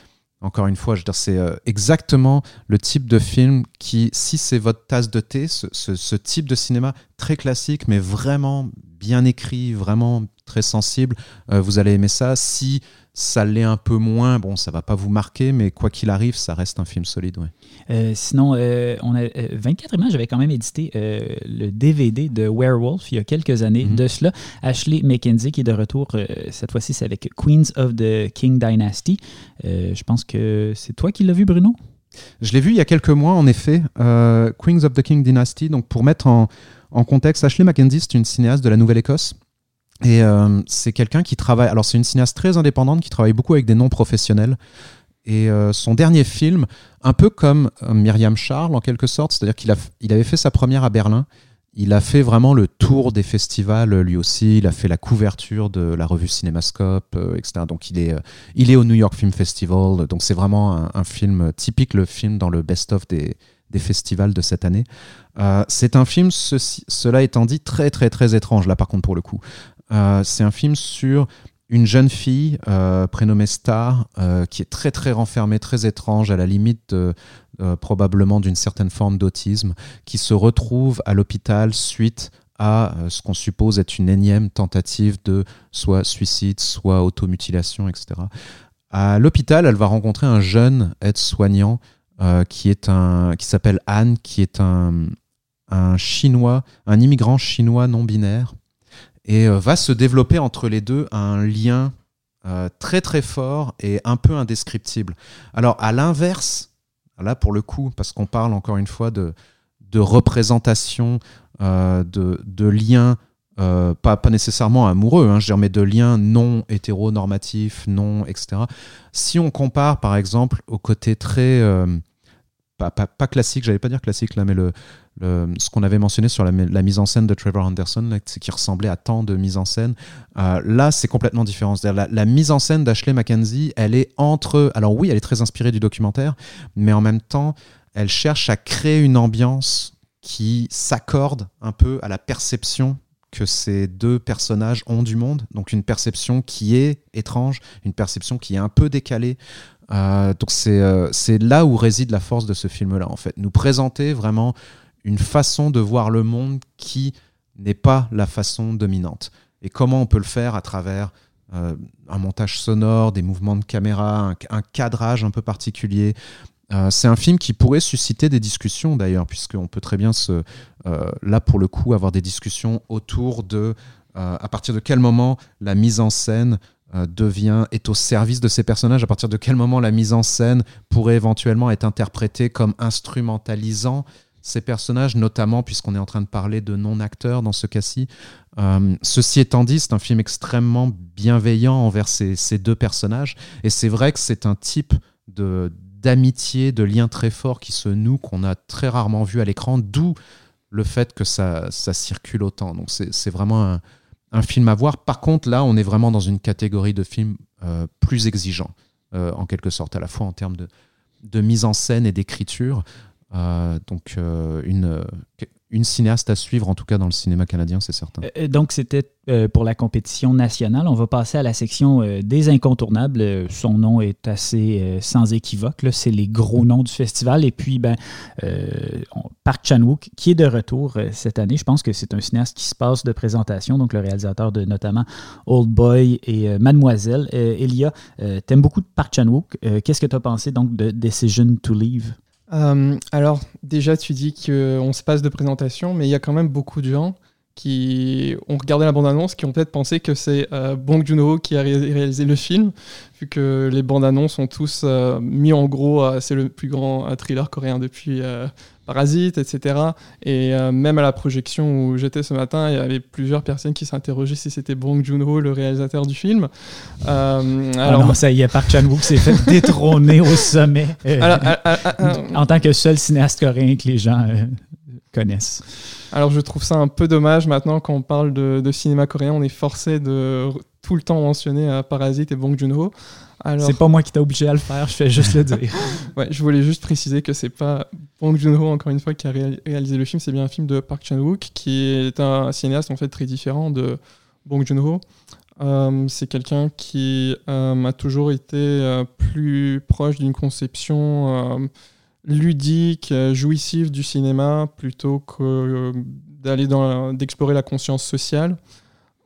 encore une fois, je veux dire, c'est euh, exactement le type de film qui, si c'est votre tasse de thé, ce, type de cinéma très classique, mais vraiment bien écrit, vraiment très sensible, euh, vous allez aimer ça. Si ça l'est un peu moins, bon, ça va pas vous marquer, mais quoi qu'il arrive, ça reste un film solide. Ouais. Euh, sinon, euh, on a 24 images, j'avais quand même édité le DVD de Werewolf il y a quelques années mhm. de cela. Ashley McKenzie qui est de retour, cette fois-ci c'est avec Queens of the King Dynasty. je pense que c'est toi qui l'as vu, Bruno? Je l'ai vu il y a quelques mois, en effet. Queens of the King Dynasty, donc pour mettre en, en contexte, Ashley McKenzie, c'est une cinéaste de la Nouvelle-Écosse et euh, c'est quelqu'un qui travaille. Alors, c'est une cinéaste très indépendante qui travaille beaucoup avec des noms professionnels. Et euh, son dernier film, un peu comme euh, Myriam Charles en quelque sorte, c'est-à-dire qu'il il avait fait sa première à Berlin. Il a fait vraiment le tour des festivals lui aussi. Il a fait la couverture de la revue Cinémascope, etc. Donc il est, il est au New York Film Festival. Donc c'est vraiment un, film typique, le film dans le best-of des festivals de cette année. c'est un film, cela étant dit, très très très étrange là par contre pour le coup. Euh, c'est un film sur une jeune fille euh, prénommée Star euh, qui est très très renfermée, très étrange, à la limite probablement d'une certaine forme d'autisme, qui se retrouve à l'hôpital suite à ce qu'on suppose être une énième tentative de soit suicide, soit automutilation, etc. À l'hôpital, elle va rencontrer un jeune aide-soignant qui s'appelle Anne, qui est un, un chinois, un immigrant chinois non binaire et euh, va se développer entre les deux un lien euh, très très fort et un peu indescriptible. Alors à l'inverse, là pour le coup, parce qu'on parle encore une fois de, de représentation, euh, de, de liens, pas, pas nécessairement amoureux, hein, je mais de liens non hétéronormatifs, non, etc. Si on compare par exemple au côté très... Pas, pas, classique, j'allais pas dire classique là, mais le, ce qu'on avait mentionné sur la, mise en scène de Trevor Anderson, qui ressemblait à tant de mise en scène. Euh, là, c'est complètement différent. La, la, mise en scène d'Ashley Mackenzie, elle est entre. Alors oui, elle est très inspirée du documentaire, mais en même temps, elle cherche à créer une ambiance qui s'accorde un peu à la perception que ces deux personnages ont du monde. Donc une perception qui est étrange, une perception qui est un peu décalée. Euh, donc euh, c'est là où réside la force de ce film-là, en fait. Nous présenter vraiment une façon de voir le monde qui n'est pas la façon dominante. Et comment on peut le faire à travers euh, un montage sonore, des mouvements de caméra, un, cadrage un peu particulier. C'est un film qui pourrait susciter des discussions d'ailleurs, puisqu'on peut très bien se, là pour le coup, avoir des discussions autour de à partir de quel moment la mise en scène devient est au service de ces personnages, à partir de quel moment la mise en scène pourrait éventuellement être interprétée comme instrumentalisant ces personnages, notamment puisqu'on est en train de parler de non-acteurs dans ce cas-ci. Euh, ceci étant dit, c'est un film extrêmement bienveillant envers ces, deux personnages, et c'est vrai que c'est un type de d'amitié, de lien très fort qui se noue, qu'on a très rarement vu à l'écran, d'où le fait que ça, ça circule autant. Donc c'est vraiment un, film à voir. Par contre, là, on est vraiment dans une catégorie de films euh, plus exigeants, euh, en quelque sorte, à la fois en termes de, mise en scène et d'écriture. Euh, donc une, une cinéaste à suivre, en tout cas dans le cinéma canadien, c'est certain. donc, c'était pour la compétition nationale. On va passer à la section des incontournables. Son nom est assez sans équivoque. C'est les gros noms du festival. Et puis, ben, Park Chan-wook, qui est de retour cette année. Je pense que c'est un cinéaste qui se passe de présentation, donc le réalisateur de notamment Old Boy et Mademoiselle. Elia, t'aimes beaucoup Park Chan-wook. Qu'est-ce que tu as pensé donc de Decision to Leave? Euh, alors, déjà, tu dis qu'on se passe de présentation, mais il y a quand même beaucoup de gens qui ont regardé la bande-annonce, qui ont peut-être pensé que c'est euh, Bong Joon-ho qui a réalisé le film, vu que les bandes-annonces sont tous euh, mis en gros, c'est le plus grand thriller coréen depuis Parasite, etc. Et même à la projection où j'étais ce matin, il y avait plusieurs personnes qui s'interrogeaient si c'était Bong Joon-ho, le réalisateur du film. Ah alors non, ça y est, Park Chan-wook s'est fait détrôner au sommet en tant que seul cinéaste coréen que les gens connaissent. Alors je trouve ça un peu dommage maintenant quand on parle de, cinéma coréen, on est forcé de tout le temps mentionner euh, Parasite et Bong Joon-ho. Alors... C'est pas moi qui t'ai obligé à le faire, je fais juste le dire. ouais, je voulais juste préciser que c'est pas Bong Joon-ho encore une fois qui a réalisé le film, c'est bien un film de Park Chan-wook qui est un cinéaste en fait très différent de Bong Joon-ho. Euh, c'est quelqu'un qui euh, a toujours été plus proche d'une conception ludique, euh, jouissif du cinéma plutôt que euh, d'aller dans d'explorer la conscience sociale.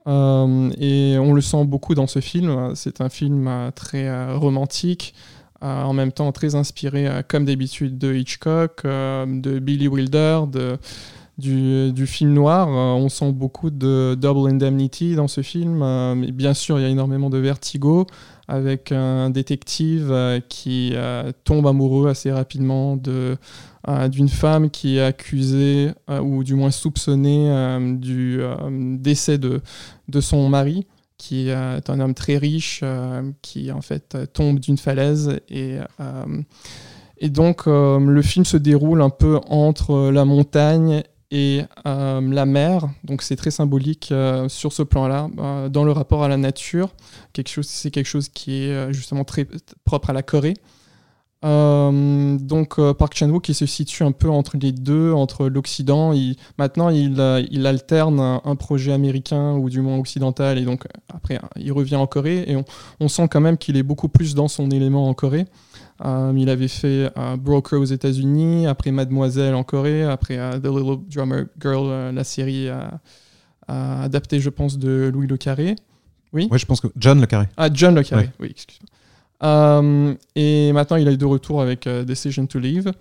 Euh, et on le sent beaucoup dans ce film. C'est un film très romantique, en même temps très inspiré, comme d'habitude, de Hitchcock, de Billy Wilder, de, du, du, film noir. on sent beaucoup de Double Indemnity dans ce film. mais bien sûr, il y a énormément de vertigo avec un détective euh, qui euh, tombe amoureux assez rapidement de, euh, d'une femme qui est accusée ou du moins soupçonnée du décès de, de son mari qui est un homme très riche qui en fait tombe d'une falaise. Et et donc le film se déroule un peu entre la montagne et euh, la mer. Donc c'est très symbolique euh, sur ce plan-là, euh, dans le rapport à la nature. C'est quelque chose qui est justement très propre à la Corée. donc Park Chan-wook qui se situe un peu entre les deux, entre l'Occident. Maintenant, il, alterne un, projet américain ou du moins occidental et donc après il revient en Corée et on sent quand même qu'il est beaucoup plus dans son élément en Corée. Euh, il avait fait euh, Broker aux États-Unis, après Mademoiselle en Corée, après euh, The Little Drummer Girl, la série adaptée, je pense, de Louis Le Carré. Oui, ouais, je pense que John Le Carré. Ah, John Le Carré, oui, excuse-moi. et maintenant, il est de retour avec Decision to Leave.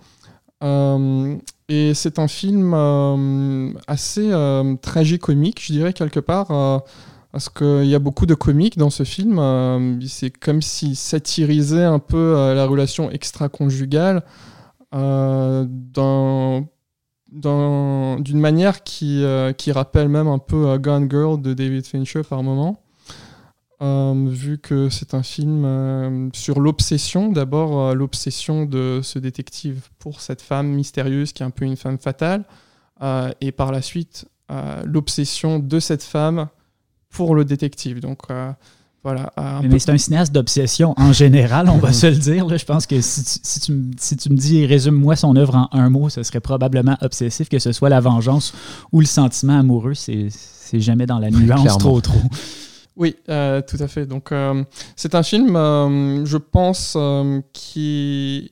et c'est un film assez tragique-comique, je dirais, quelque part parce qu'il y a beaucoup de comiques dans ce film. Euh, c'est comme s'il satirisait un peu euh, la relation extra-conjugale euh, d'une manière qui, qui rappelle même un peu Gone Girl de David Fincher par moment. vu que c'est un film sur l'obsession, d'abord l'obsession de ce détective pour cette femme mystérieuse qui est un peu une femme fatale, et par la suite l'obsession de cette femme pour le détective. Donc euh, voilà. Mais c'est un cinéaste d'obsession en général, on va se le dire. Je pense que si tu, me dis résume-moi son œuvre en un mot, ce serait probablement obsessif, que ce soit la vengeance ou le sentiment amoureux. C'est jamais dans la nuance trop trop. Oui, euh, tout à fait. Donc, euh, c'est un film, je pense, qui,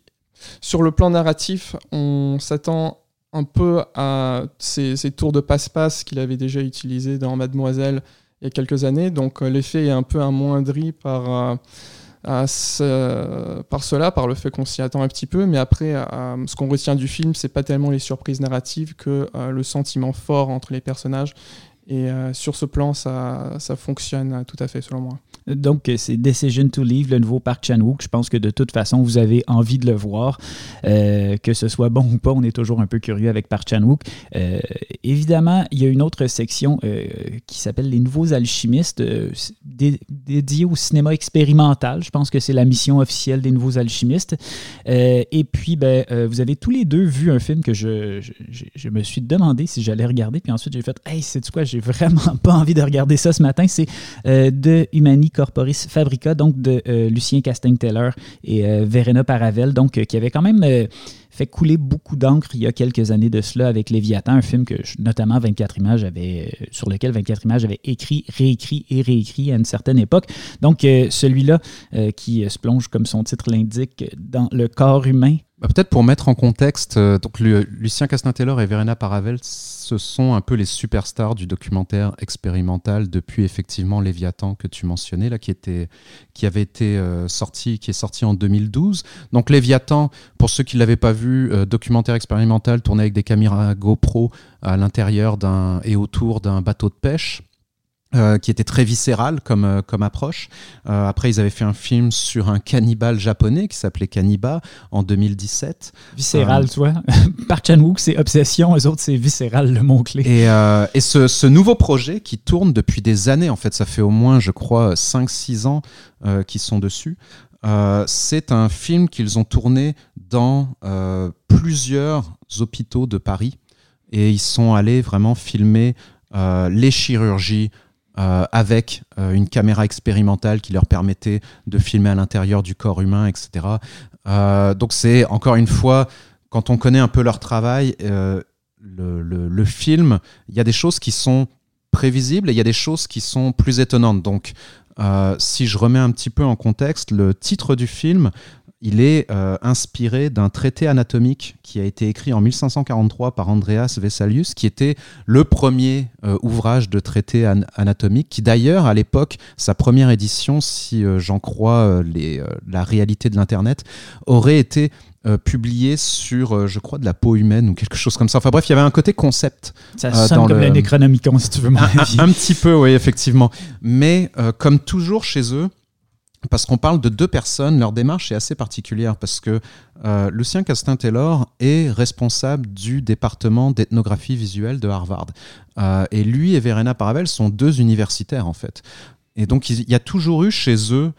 sur le plan narratif, on s'attend un peu à ces, ces tours de passe-passe qu'il avait déjà utilisés dans Mademoiselle il y a quelques années. Donc euh, l'effet est un peu amoindri par, euh, par cela, par le fait qu'on s'y attend un petit peu. Mais après, euh, ce qu'on retient du film, c'est pas tellement les surprises narratives que le sentiment fort entre les personnages. Et sur ce plan, ça, ça fonctionne tout à fait selon moi. Donc, c'est Decision to Leave, le nouveau Park Chan-wook. Je pense que de toute façon, vous avez envie de le voir. Euh, que ce soit bon ou pas, on est toujours un peu curieux avec Park Chan-wook. Euh, évidemment, il y a une autre section euh, qui s'appelle Les Nouveaux Alchimistes, dédiée au cinéma expérimental. Je pense que c'est la mission officielle des Nouveaux Alchimistes. et puis, ben, vous avez tous les deux vu un film que je, je, me suis demandé si j'allais regarder. Puis ensuite, j'ai fait Hey, c'est quoi? J'ai vraiment pas envie de regarder ça ce matin. C'est de Humani Corporis Fabrica, donc de euh, Lucien Casting-Teller et euh, Verena Paravel, donc euh, qui avait quand même fait couler beaucoup d'encre il y a quelques années de cela avec Léviathan, un film que notamment 24 images avait, sur lequel 24 images avait écrit, réécrit et réécrit à une certaine époque. Donc celui-là qui se plonge, comme son titre l'indique, dans le corps humain bah, peut-être pour mettre en contexte, euh, Lucien Castin-Taylor et Verena Paravel, ce sont un peu les superstars du documentaire expérimental depuis effectivement Léviathan que tu mentionnais là, qui était, qui avait été euh, sorti, qui est sorti en 2012. Donc Léviathan, pour ceux qui l'avaient pas vu, euh, documentaire expérimental tourné avec des caméras GoPro à l'intérieur et autour d'un bateau de pêche. Euh, qui était très viscéral comme, euh, comme approche. Euh, après, ils avaient fait un film sur un cannibale japonais qui s'appelait Cannibal en 2017. Viscéral, tu vois. Park Chan-wook, c'est obsession, les autres, c'est viscéral, le mot-clé. Et, et ce, ce, nouveau projet qui tourne depuis des années, en fait, ça fait au moins, je crois, 5-6 ans qu'ils sont dessus. c'est un film qu'ils ont tourné dans plusieurs hôpitaux de Paris. Et ils sont allés vraiment filmer les chirurgies, euh, avec euh, une caméra expérimentale qui leur permettait de filmer à l'intérieur du corps humain, etc. Euh, donc c'est encore une fois, quand on connaît un peu leur travail, le, le, film, il y a des choses qui sont prévisibles et il y a des choses qui sont plus étonnantes. Donc si je remets un petit peu en contexte, le titre du film il est euh, inspiré d'un traité anatomique qui a été écrit en 1543 par Andreas Vesalius, qui était le premier euh, ouvrage de traité anatomique, qui d'ailleurs, à l'époque, sa première édition, si euh, j'en crois les, la réalité de l'Internet, aurait été publié sur, je crois, de la peau humaine ou quelque chose comme ça. Enfin bref, il y avait un côté concept. Ça sonne comme le... Necronomicon, si tu veux mon un, un, petit peu, oui, effectivement. Mais comme toujours chez eux, parce qu'on parle de deux personnes, leur démarche est assez particulière parce que euh, Lucien Castin-Taylor est responsable du département d'ethnographie visuelle de Harvard. Euh, et lui et Verena Paravel sont deux universitaires en fait. Et donc il y a toujours eu chez eux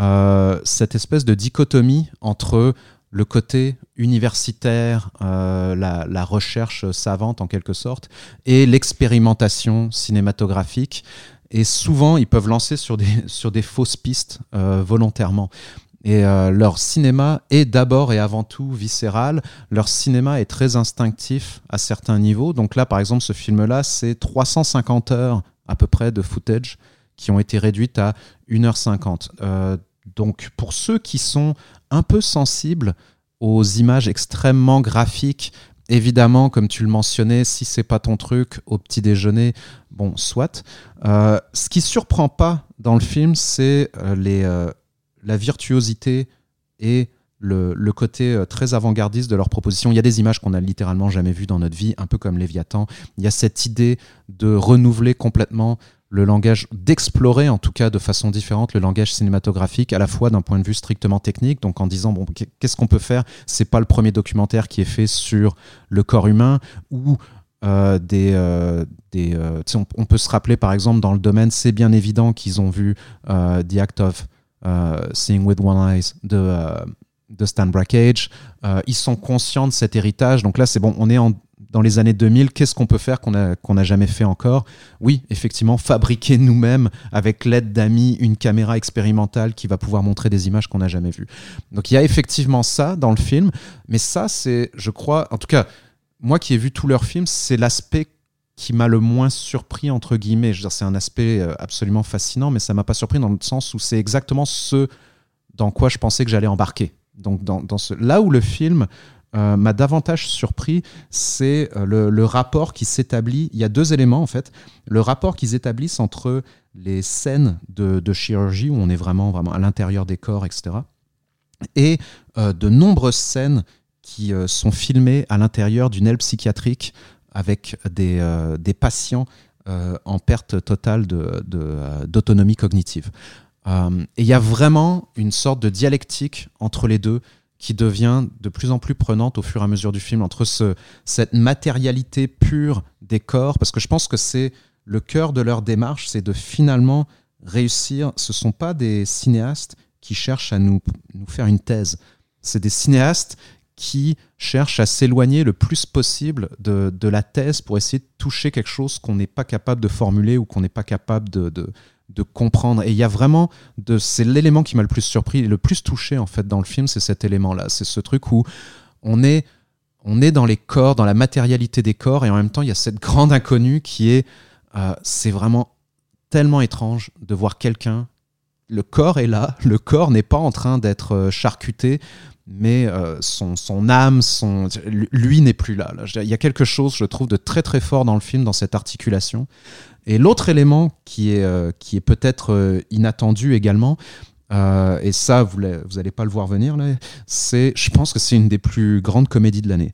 euh, cette espèce de dichotomie entre le côté universitaire, la, la, recherche savante en quelque sorte, et l'expérimentation cinématographique. Et souvent, ils peuvent lancer sur des, sur des fausses pistes euh, volontairement. Et euh, leur cinéma est d'abord et avant tout viscéral. Leur cinéma est très instinctif à certains niveaux. Donc là, par exemple, ce film-là, c'est 350 heures à peu près de footage qui ont été réduites à 1h50. Euh, donc pour ceux qui sont un peu sensibles aux images extrêmement graphiques, évidemment, comme tu le mentionnais, si c'est pas ton truc au petit déjeuner, bon, soit. Euh, ce qui surprend pas dans le film, c'est euh, euh, la virtuosité et le, le côté très avant-gardiste de leur proposition. Il y a des images qu'on a littéralement jamais vues dans notre vie, un peu comme Léviathan. Il y a cette idée de renouveler complètement le langage, d'explorer en tout cas de façon différente le langage cinématographique, à la fois d'un point de vue strictement technique, donc en disant bon qu'est-ce qu'on peut faire? C'est pas le premier documentaire qui est fait sur le corps humain ou euh, des, euh, des euh, on, peut se rappeler par exemple dans le domaine, c'est bien évident qu'ils ont vu The Act of Seeing with One Eyes de, de Stan Brakhage. ils sont conscients de cet héritage, donc là c'est bon, on est en dans les années 2000, qu'est-ce qu'on peut faire qu'on n'a jamais fait encore? Oui, effectivement, fabriquer nous-mêmes, avec l'aide d'amis, une caméra expérimentale qui va pouvoir montrer des images qu'on n'a jamais vues. Donc il y a effectivement ça dans le film, mais ça, c'est, je crois, en tout cas, moi qui ai vu tous leurs films, c'est l'aspect qui m'a le moins surpris, entre guillemets. Je veux dire, c'est un aspect euh, absolument fascinant, mais ça m'a pas surpris dans le sens où c'est exactement ce dans quoi je pensais que j'allais embarquer. Donc, là où le film euh, m'a davantage surpris, c'est euh, le, rapport qui s'établit. Il y a deux éléments en fait. Le rapport qu'ils établissent entre les scènes de, chirurgie, où on est vraiment, à l'intérieur des corps, etc., et euh, de nombreuses scènes qui sont filmées à l'intérieur d'une aile psychiatrique avec des, patients en perte totale d'autonomie cognitive. et il y a vraiment une sorte de dialectique entre les deux qui devient de plus en plus prenante au fur et à mesure du film, entre ce, cette matérialité pure des corps, parce que je pense que c'est le cœur de leur démarche, c'est de finalement réussir. Ce ne sont pas des cinéastes qui cherchent à nous, faire une thèse, c'est des cinéastes qui cherchent à s'éloigner le plus possible de, la thèse pour essayer de toucher quelque chose qu'on n'est pas capable de formuler ou qu'on n'est pas capable de, de comprendre. Et il y a vraiment, de, c'est l'élément qui m'a le plus surpris, le plus touché en fait dans le film, c'est cet élément-là. C'est ce truc où on est on est dans les corps, dans la matérialité des corps, et en même temps, il y a cette grande inconnue qui est, euh, c'est vraiment tellement étrange de voir quelqu'un. Le corps est là, le corps n'est pas en train d'être euh, charcuté, mais euh, son, son, âme, son, lui n'est plus là, Il y a quelque chose, je trouve, de très très fort dans le film, dans cette articulation. Et l'autre élément qui est, qui est peut-être inattendu également, et ça, vous n'allez pas le voir venir, c'est, je pense que c'est une des plus grandes comédies de l'année.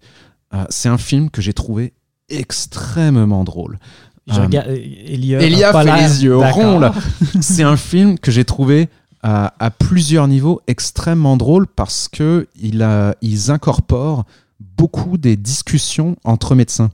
c'est un film que j'ai trouvé extrêmement drôle. Je regarde, Elia, Elia fait les yeux ronds là. C'est un film que j'ai trouvé à, à, plusieurs niveaux extrêmement drôle parce que il a, ils incorporent beaucoup des discussions entre médecins.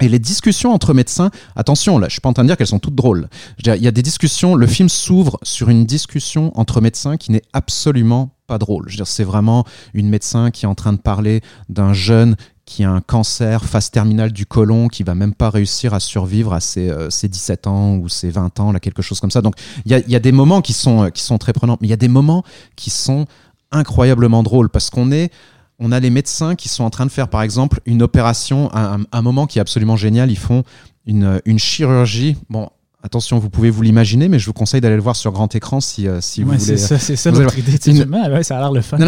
Et les discussions entre médecins, attention, là, je suis pas en train de dire qu'elles sont toutes drôles. il y a des discussions, le film s'ouvre sur une discussion entre médecins qui n'est absolument pas drôle. Je veux dire, c'est vraiment une médecin qui est en train de parler d'un jeune qui a un cancer phase terminale du côlon, qui va même pas réussir à survivre à ses, 17 euh, ans ou ses 20 ans, là, quelque chose comme ça. Donc il y a, des moments euh, qui sont très prenants, mais il y a des moments qui sont incroyablement drôles parce qu'on est on a les médecins qui sont en train de faire, par exemple, une opération, un, un moment qui est absolument génial. Ils font une, une chirurgie. Bon, Attention, vous pouvez vous l'imaginer, mais je vous conseille d'aller le voir sur grand écran si, euh, si vous voulez. C'est ça, c'est notre idée. Une... ça a l'air le fun.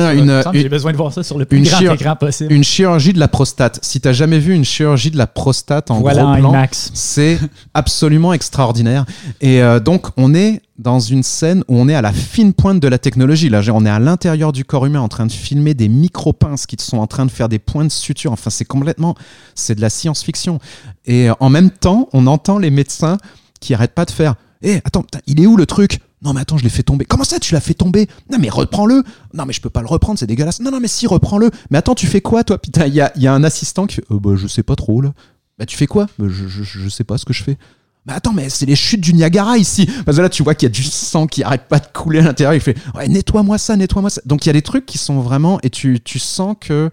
J'ai besoin de voir ça sur le plus grand écran possible. Une chirurgie de la prostate. Si tu n'as jamais vu une chirurgie de la prostate en voilà gros plan, c'est absolument extraordinaire. Et euh, donc, on est dans une scène où on est à la fine pointe de la technologie. Là, on est à l'intérieur du corps humain en train de filmer des micro-pinces qui sont en train de faire des points de suture. Enfin, c'est complètement, c'est de la science-fiction. Et euh, en même temps, on entend les médecins qui arrête pas de faire Eh, attends, il est où le truc? Non mais attends, je l'ai fait tomber. Comment ça, tu l'as fait tomber? Non mais reprends-le. Non mais je peux pas le reprendre, c'est dégueulasse. Non non mais si, reprends-le. Mais attends, tu fais quoi toi? Putain, il y a, un assistant qui euh, bah, je sais pas trop là. Bah tu fais quoi? Bah, je, sais pas ce que je fais. Mais attends, mais c'est les chutes du Niagara ici. Parce que là, tu vois qu'il y a du sang qui arrête pas de couler à l'intérieur. Il fait ouais, nettoie-moi ça, nettoie-moi ça. Donc il y a des trucs qui sont vraiment et tu, sens que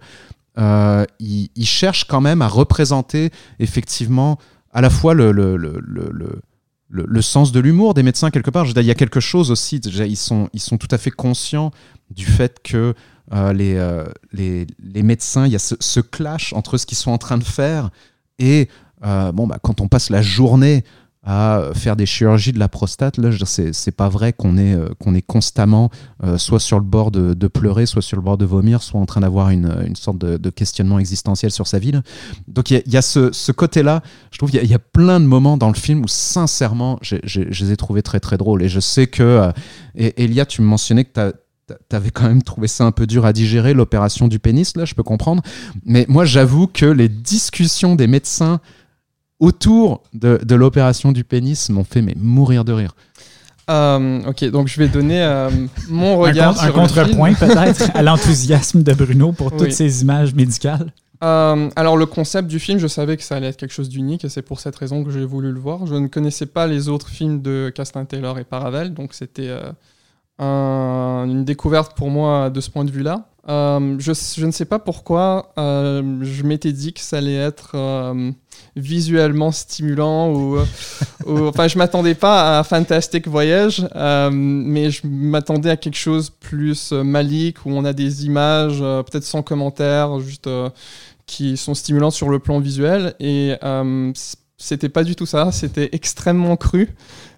euh, il, cherche quand même à représenter effectivement à la fois le le, sens de l'humour des médecins quelque part. Il y a quelque chose aussi, ils sont, ils sont tout à fait conscients du fait que euh, les, euh, les, les, médecins, il y a ce, clash entre ce qu'ils sont en train de faire et euh, bon, bah, quand on passe la journée à faire des chirurgies de la prostate, là, c'est pas vrai qu'on est, euh, qu'on est constamment euh, soit sur le bord de, pleurer, soit sur le bord de vomir, soit en train d'avoir une, une, sorte de, questionnement existentiel sur sa vie. Donc il y, a, ce, ce côté-là, je trouve qu'il y, a plein de moments dans le film où sincèrement, je les ai trouvés très très drôles. Et je sais que, euh, et, Elia, tu me mentionnais que tu avais quand même trouvé ça un peu dur à digérer, l'opération du pénis, là, je peux comprendre. Mais moi, j'avoue que les discussions des médecins autour de, de l'opération du pénis m'ont fait mais mourir de rire. Euh, ok, donc je vais donner euh, mon regard un, sur un contrepoint peut-être à l'enthousiasme de Bruno pour toutes ces images médicales. Euh, alors le concept du film, je savais que ça allait être quelque chose d'unique et c'est pour cette raison que j'ai voulu le voir. Je ne connaissais pas les autres films de Castin Taylor et Paravel, donc c'était une découverte pour moi de ce point de vue-là. Euh, je, je, ne sais pas pourquoi euh, je m'étais dit que ça allait être euh, visuellement stimulant ou, enfin je m'attendais pas à Fantastic Voyage mais je m'attendais à quelque chose plus malique où on a des images peut-être sans commentaire juste qui sont stimulantes sur le plan visuel. Et c'était pas du tout ça, c'était extrêmement cru,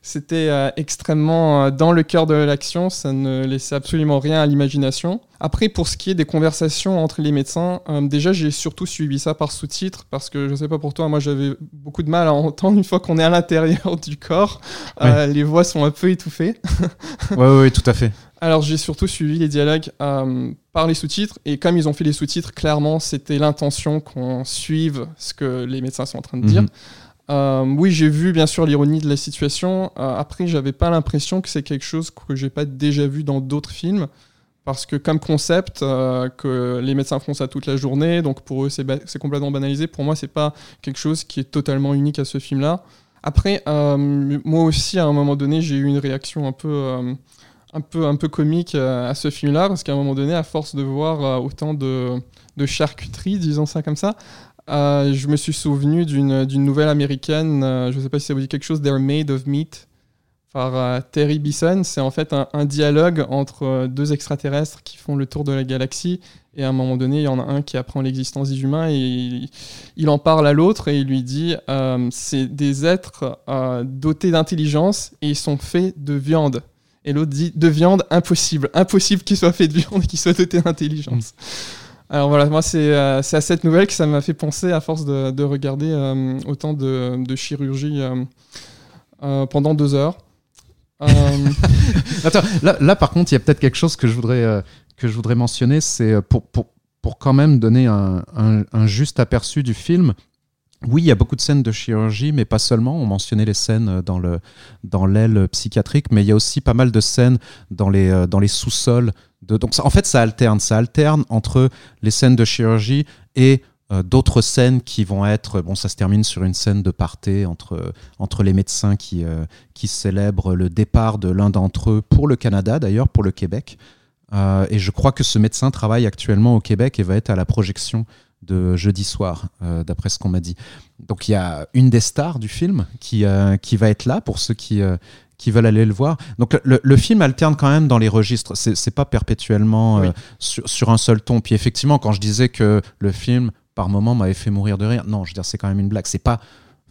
c'était euh, extrêmement euh, dans le cœur de l'action, ça ne laissait absolument rien à l'imagination. Après, pour ce qui est des conversations entre les médecins, euh, déjà j'ai surtout suivi ça par sous-titres, parce que je sais pas pour toi, moi j'avais beaucoup de mal à entendre une fois qu'on est à l'intérieur du corps, les voix sont un peu étouffées. oui, oui, tout à fait. Alors j'ai surtout suivi les dialogues par les sous-titres, et comme ils ont fait les sous-titres, clairement c'était l'intention qu'on suive ce que les médecins sont en train de dire. Mhm. Euh, oui, j'ai vu bien sûr l'ironie de la situation. Euh, après, j'avais pas l'impression que c'est quelque chose que j'ai pas déjà vu dans d'autres films. Parce que comme concept, euh, que les médecins font ça toute la journée, donc pour eux c'est complètement banalisé. Pour moi, c'est pas quelque chose qui est totalement unique à ce film-là. Après, moi aussi, à un moment donné, j'ai eu une réaction un peu, un peu, un peu comique à ce film-là, parce qu'à un moment donné, à force de voir autant de, de charcuterie, disons ça comme ça, euh, je me suis souvenu d'une nouvelle américaine, euh, je ne sais pas si ça vous dit quelque chose, They're Made of Meat. par Terry Bisson. C'est en fait un, dialogue entre deux extraterrestres qui font le tour de la galaxie. Et à un moment donné, il y en a un qui apprend l'existence des humains et il, en parle à l'autre et il lui dit c'est des êtres dotés d'intelligence et ils sont faits de viande. Et l'autre dit de viande, impossible. Impossible qu'il soit fait de viande et qu'il soit doté d'intelligence. Alors voilà, moi c'est à cette nouvelle que ça m'a fait penser à force de, regarder autant de, chirurgie pendant deux heures. Attends, là, par contre, il y a peut-être quelque chose que je voudrais, euh, que je voudrais mentionner, c'est euh, pour, pour, pour, quand même donner un, un, juste aperçu du film. Oui, il y a beaucoup de scènes de chirurgie, mais pas seulement. On mentionnait les scènes euh, dans le dans l'aile psychiatrique, mais il y a aussi pas mal de scènes dans les dans les sous-sols. Donc en fait, ça alterne, ça alterne entre les scènes de chirurgie et euh, d'autres scènes qui vont être, bon, ça se termine sur une scène de parté entre, entre les médecins qui, euh, qui célèbrent le départ de l'un d'entre eux pour le Canada, d'ailleurs, pour le Québec. Euh, et je crois que ce médecin travaille actuellement au Québec et va être à la projection de jeudi soir, d'après ce qu'on m'a dit. Donc il y a une des stars du film qui, qui va être là pour ceux qui, qui veulent aller le voir. Donc le, le, film alterne quand même dans les registres. C'est pas perpétuellement sur, sur, un seul ton. Puis effectivement, quand je disais que le film par moment m'avait fait mourir de rire. Non, je veux dire, c'est quand même une blague. C'est pas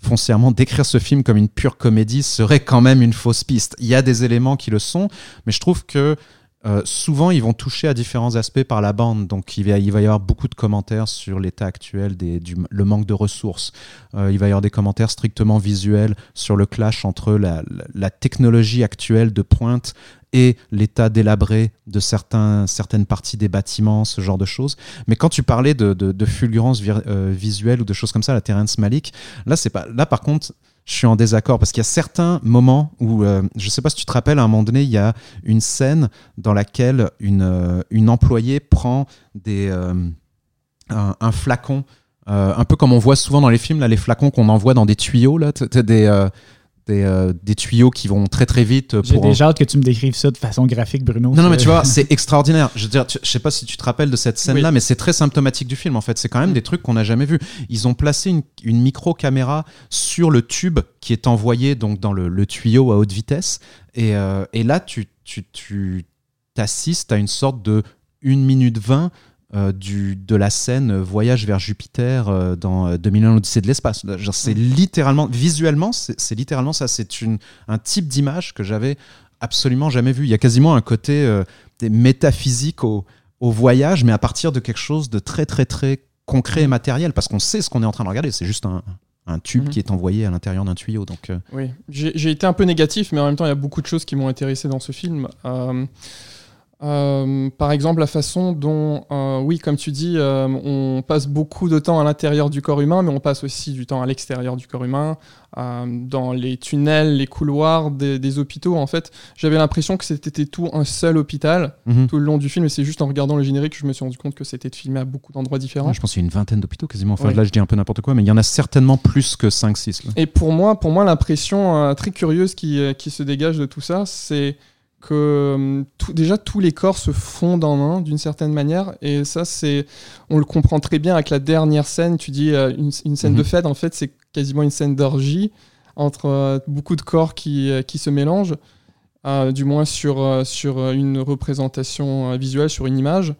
foncièrement décrire ce film comme une pure comédie serait quand même une fausse piste. Il y a des éléments qui le sont, mais je trouve que euh, souvent ils vont toucher à différents aspects par la bande. Donc il va, va y avoir beaucoup de commentaires sur l'état actuel, du, le manque de ressources. Euh, il va y avoir des commentaires strictement visuels sur le clash entre la, la technologie actuelle de pointe et l'état délabré de certaines parties des bâtiments, ce genre de choses. Mais quand tu parlais de, de, fulgurance euh, visuelle ou de choses comme ça, la Terrence Malik, là, c'est pas, là par contre, je suis en désaccord parce qu'il y a certains moments où, euh, je ne sais pas si tu te rappelles, à un moment donné, il y a une scène dans laquelle une, euh, une employée prend des, un, flacon, un peu comme on voit souvent dans les films, là, les flacons qu'on envoie dans des tuyaux, là, des euh, des, tuyaux qui vont très très vite. J'ai déjà hâte que tu me décrives ça de façon graphique, Bruno. Non, non mais tu vois, c'est extraordinaire. Je veux dire, je sais pas si tu te rappelles de cette scène-là, mais c'est très symptomatique du film en fait. C'est quand même des trucs qu'on n'a jamais vus. Ils ont placé une, micro-caméra sur le tube qui est envoyé donc dans le, tuyau à haute vitesse. Et, euh, et là, tu, tu, tu t'assistes à une sorte de 1 minute 20 euh, du, de la scène Voyage vers Jupiter euh, dans 2001 euh, l'Odyssée de l'espace. C'est littéralement, visuellement, c'est littéralement ça. C'est un type d'image que j'avais absolument jamais vu. Il y a quasiment un côté métaphysique au, au, voyage, mais à partir de quelque chose de très, très, très concret et matériel, parce qu'on sait ce qu'on est en train de regarder. C'est juste un, un tube mhm. qui est envoyé à l'intérieur d'un tuyau. Donc, Oui, j'ai été un peu négatif, mais en même temps, il y a beaucoup de choses qui m'ont intéressé dans ce film. Euh, par exemple, la façon dont, euh, oui, comme tu dis, euh, on passe beaucoup de temps à l'intérieur du corps humain, mais on passe aussi du temps à l'extérieur du corps humain, dans les tunnels, les couloirs des, hôpitaux. En fait, j'avais l'impression que c'était tout un seul hôpital mhm. tout le long du film, et c'est juste en regardant le générique que je me suis rendu compte que c'était filmé à beaucoup d'endroits différents. je pense qu'il y a une vingtaine d'hôpitaux quasiment. Enfin, là, je dis un peu n'importe quoi, mais il y en a certainement plus que 5-6. Et pour moi, pour moi l'impression très curieuse qui, qui se dégage de tout ça, c'est que hum, déjà tous les corps se fondent en un d'une certaine manière et ça c'est on le comprend très bien avec la dernière scène tu dis euh, une, scène de mhm. fête en fait c'est quasiment une scène d'orgie entre euh, beaucoup de corps qui, euh, qui se mélangent du moins sur, sur une représentation visuelle sur une image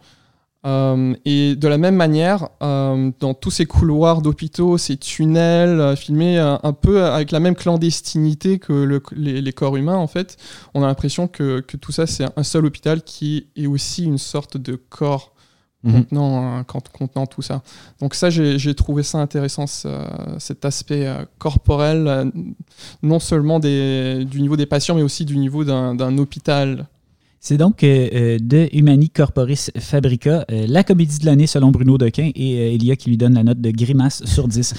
euh, et de la même manière, euh, dans tous ces couloirs d'hôpitaux, ces tunnels euh, filmés un peu avec la même clandestinité que les, corps humains, en fait, on a l'impression que, que, tout ça, c'est un seul hôpital qui est aussi une sorte de corps mhm. contenant, contenant, tout ça. Donc ça, j'ai trouvé ça intéressant, cet aspect corporel, non seulement des, du niveau des patients, mais aussi du niveau d'un hôpital c'est donc euh, euh, de Humani Corporis Fabrica, euh, la comédie de l'année selon Bruno Dequin et Elia qui lui donne la note de grimace sur 10.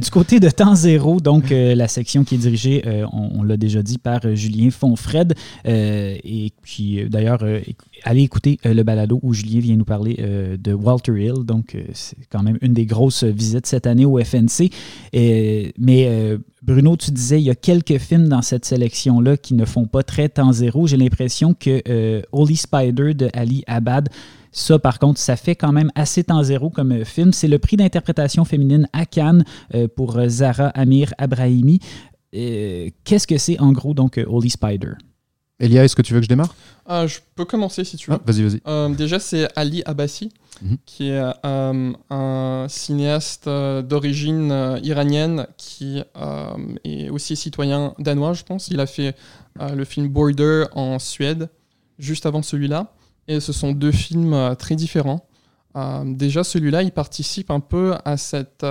du côté de Temps Zéro, donc la section qui est dirigée, on, l'a déjà dit, par Julien Fonfred, et qui d'ailleurs, allez écouter le balado où Julien vient nous parler de Walter Hill, donc c'est quand même une des grosses visites cette année au FNC. mais Bruno, tu disais, il y a quelques films dans cette sélection-là qui ne font pas très temps zéro. J'ai l'impression que euh, Holy Spider de Ali Abad, ça, par contre, ça fait quand même assez temps zéro comme euh, film. C'est le prix d'interprétation féminine à Cannes euh, pour Zara Amir Abrahimi. qu'est-ce que c'est en gros donc Holy Spider? Elia, est-ce que tu veux que je démarre? Je peux commencer si tu veux. Ah, vas-y, vas-y. déjà, c'est Ali Abbasi, mhm. qui est un cinéaste d'origine iranienne qui est aussi citoyen danois, je pense. Il a fait le film Border en Suède, juste avant celui-là. Et ce sont deux films très différents. déjà, celui-là, il participe un peu à cette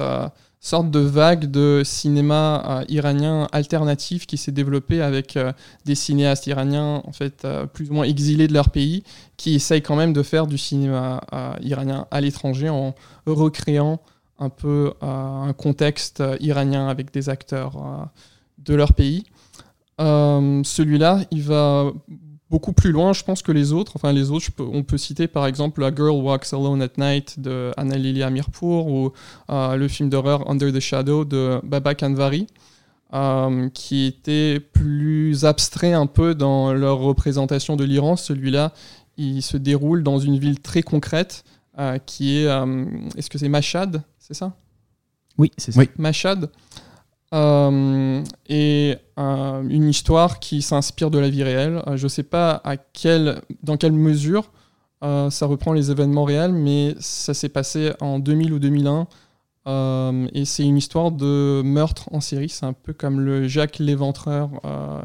sorte de vague de cinéma euh, iranien alternatif qui s'est développée avec euh, des cinéastes iraniens en fait euh, plus ou moins exilés de leur pays qui essayent quand même de faire du cinéma iranien à l'étranger en recréant un peu un contexte iranien avec des acteurs de leur pays. Celui-là, il va beaucoup plus loin, je pense, que les autres. Enfin, les autres, on peut citer par exemple A Girl Walks Alone at Night de Anna Lilia Mirpour ou euh, le film d'horreur Under the Shadow de Baba Kanvari, euh, qui était plus abstrait un peu dans leur représentation de l'Iran. Celui-là, il se déroule dans une ville très concrète euh, qui est. Est-ce que c'est Mashhad? C'est ça? Oui, c'est ça. Oui. Mashhad. Euh, et euh, une histoire qui s'inspire de la vie réelle. Euh, je ne sais pas à quelle, dans quelle mesure ça reprend les événements réels, mais ça s'est passé en 2000 ou 2001. et c'est une histoire de meurtre en série. C'est un peu comme le Jacques l'éventreur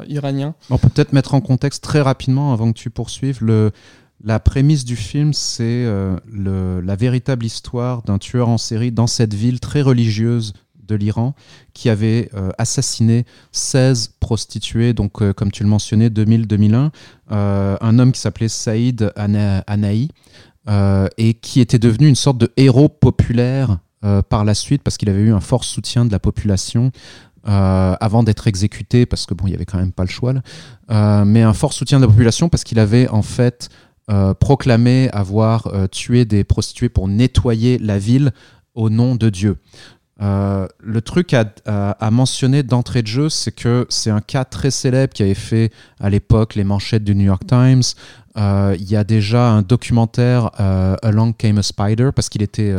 iranien. On peut peut-être mettre en contexte très rapidement avant que tu poursuives. La prémisse du film, c'est la véritable histoire d'un tueur en série dans cette ville très religieuse de l'Iran qui avait euh, assassiné 16 prostituées, donc euh, comme tu le mentionnais, 2000-2001, euh, un homme qui s'appelait Saïd Anaï et qui était devenu une sorte de héros populaire par la suite parce qu'il avait eu un fort soutien de la population. avant d'être exécuté, parce que bon, il y avait quand même pas le choix, mais un fort soutien de la population parce qu'il avait en fait proclamé avoir tué des prostituées pour nettoyer la ville au nom de Dieu. Euh, le truc à, mentionner d'entrée de jeu, c'est que c'est un cas très célèbre qui avait fait à l'époque les manchettes du New York Times. Euh, il y a déjà un documentaire, euh, Along Came a Spider, parce qu'il était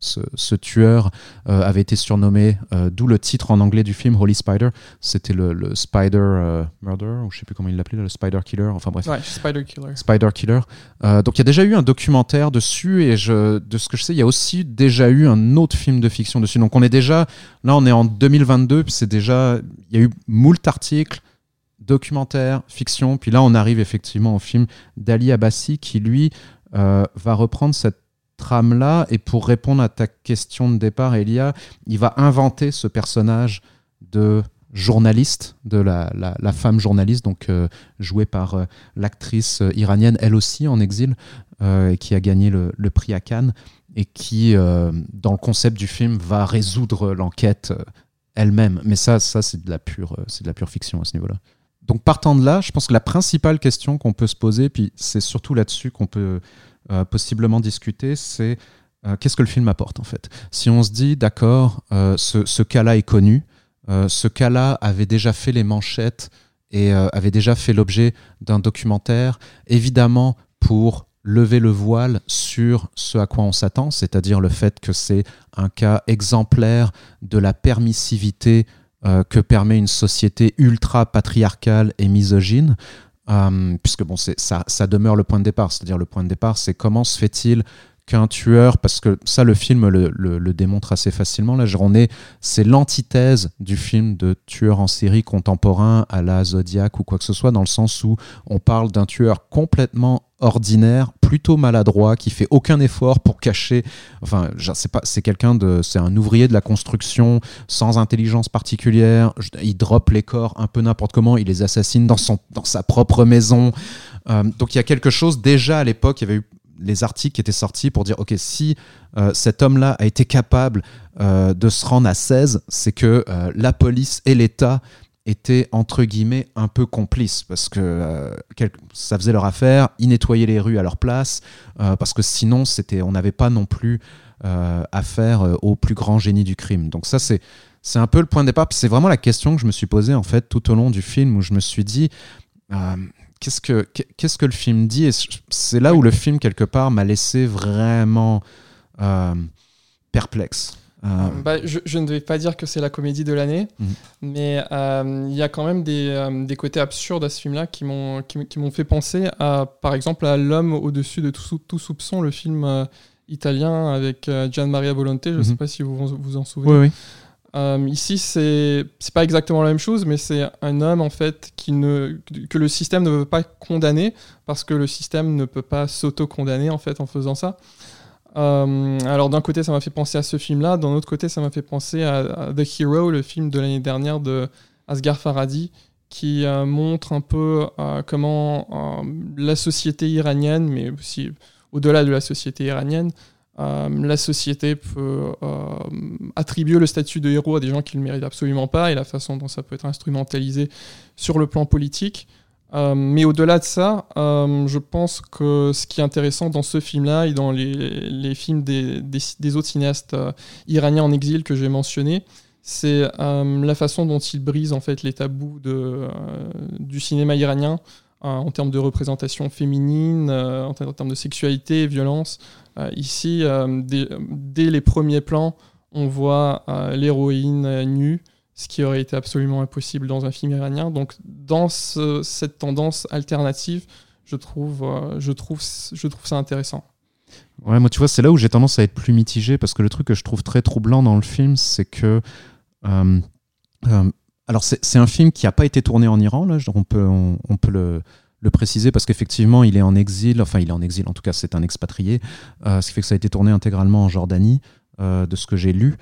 ce, tueur euh, avait été surnommé, euh, d'où le titre en anglais du film Holy Spider. C'était le, Spider euh, Murder, ou je sais plus comment il l'appelait, le Spider Killer. Enfin bref. Ouais, Spider Killer. Spider Killer. donc il y a déjà eu un documentaire dessus et je, de ce que je sais, il y a aussi déjà eu un autre film de fiction dessus. Donc on est déjà, là on est en 2022, puis c'est déjà, il y a eu moult articles documentaire, fiction, puis là on arrive effectivement au film d'Ali Abbasi qui lui va reprendre cette trame-là. Et pour répondre à ta question de départ, Elia, il va inventer ce personnage de journaliste, de la, la, femme journaliste, donc euh, jouée par euh, l'actrice euh, iranienne, elle aussi en exil, qui a gagné le, le, prix à Cannes, et qui, dans le concept du film, va résoudre l'enquête elle-même. Mais ça, ça c'est de, la pure, c'est de la pure fiction à ce niveau-là. Donc partant de là, je pense que la principale question qu'on peut se poser, puis c'est surtout là-dessus qu'on peut euh, possiblement discuter, c'est euh, qu'est-ce que le film apporte en fait? Si on se dit, d'accord, euh, ce, cas-là est connu, ce cas-là avait déjà fait les manchettes et avait déjà fait l'objet d'un documentaire, évidemment pour lever le voile sur ce à quoi on s'attend, c'est-à-dire le fait que c'est un cas exemplaire de la permissivité que permet une société ultra patriarcale et misogyne. Euh, puisque bon, ça, ça demeure le point de départ. C'est-à-dire le point de départ, c'est comment se fait-il qu'un tueur, parce que ça le film le, le, démontre assez facilement, là, on est, c'est l'antithèse du film de tueur en série contemporain à la Zodiac ou quoi que ce soit, dans le sens où on parle d'un tueur complètement ordinaire, plutôt maladroit, qui fait aucun effort pour cacher. Enfin, c'est pas, c'est quelqu'un de, c'est un ouvrier de la construction sans intelligence particulière. Il drop les corps un peu n'importe comment, il les assassine dans son, dans sa propre maison. Euh, donc il y a quelque chose déjà à l'époque. Il y avait eu les articles qui étaient sortis pour dire ok si euh, cet homme-là a été capable euh, de se rendre à 16, c'est que la police et l'État étaient entre guillemets un peu complices parce que euh, ça faisait leur affaire, ils nettoyaient les rues à leur place euh, parce que sinon on n'avait pas non plus euh, affaire au plus grand génie du crime. Donc ça c'est c'est un peu le point de départ. C'est vraiment la question que je me suis posée en fait tout au long du film où je me suis dit qu'est-ce que qu'est-ce que le film dit? Et c'est là où le film quelque part m'a laissé vraiment perplexe. bah, je, ne vais pas dire que c'est la comédie de l'année, mhm. mais il y a quand même des, des côtés absurdes à ce film-là qui m'ont qui, m'ont fait penser à, par exemple, à L'homme au-dessus de tout, tout, soupçon, le film italien avec Gian Maria Volonté. Je ne sais mhm. pas si vous vous en souvenez. Oui, oui. Euh, ici, c'est pas exactement la même chose, mais c'est un homme en fait qui ne que le système ne veut pas condamner parce que le système ne peut pas s'auto-condamner en fait en faisant ça. Euh, alors d'un côté, ça m'a fait penser à ce film-là, d'un autre côté, ça m'a fait penser à, The Hero, le film de l'année dernière de Asghar Farhadi, qui euh, montre un peu comment la société iranienne, mais aussi au-delà de la société iranienne, euh, la société peut euh, attribuer le statut de héros à des gens qui ne le méritent absolument pas et la façon dont ça peut être instrumentalisé sur le plan politique. Euh, mais au-delà de ça, je pense que ce qui est intéressant dans ce film-là et dans les, films des, autres cinéastes iraniens en exil que j'ai mentionnés, c'est la façon dont ils brisent en fait les tabous du cinéma iranien en termes de représentation féminine, en termes de sexualité violence. Euh, ici, euh, dès, les premiers plans, on voit euh, l'héroïne nue, ce qui aurait été absolument impossible dans un film iranien. Donc, dans cette tendance alternative, je trouve, je trouve, je trouve ça intéressant. Ouais, moi, tu vois, c'est là où j'ai tendance à être plus mitigé parce que le truc que je trouve très troublant dans le film, c'est que. Alors, c'est un film qui n'a pas été tourné en Iran, là, on peut, le, préciser parce qu'effectivement, il est en exil, enfin, il est en exil, en tout cas, c'est un expatrié, euh, ce qui fait que ça a été tourné intégralement en Jordanie, euh, de ce que j'ai lu.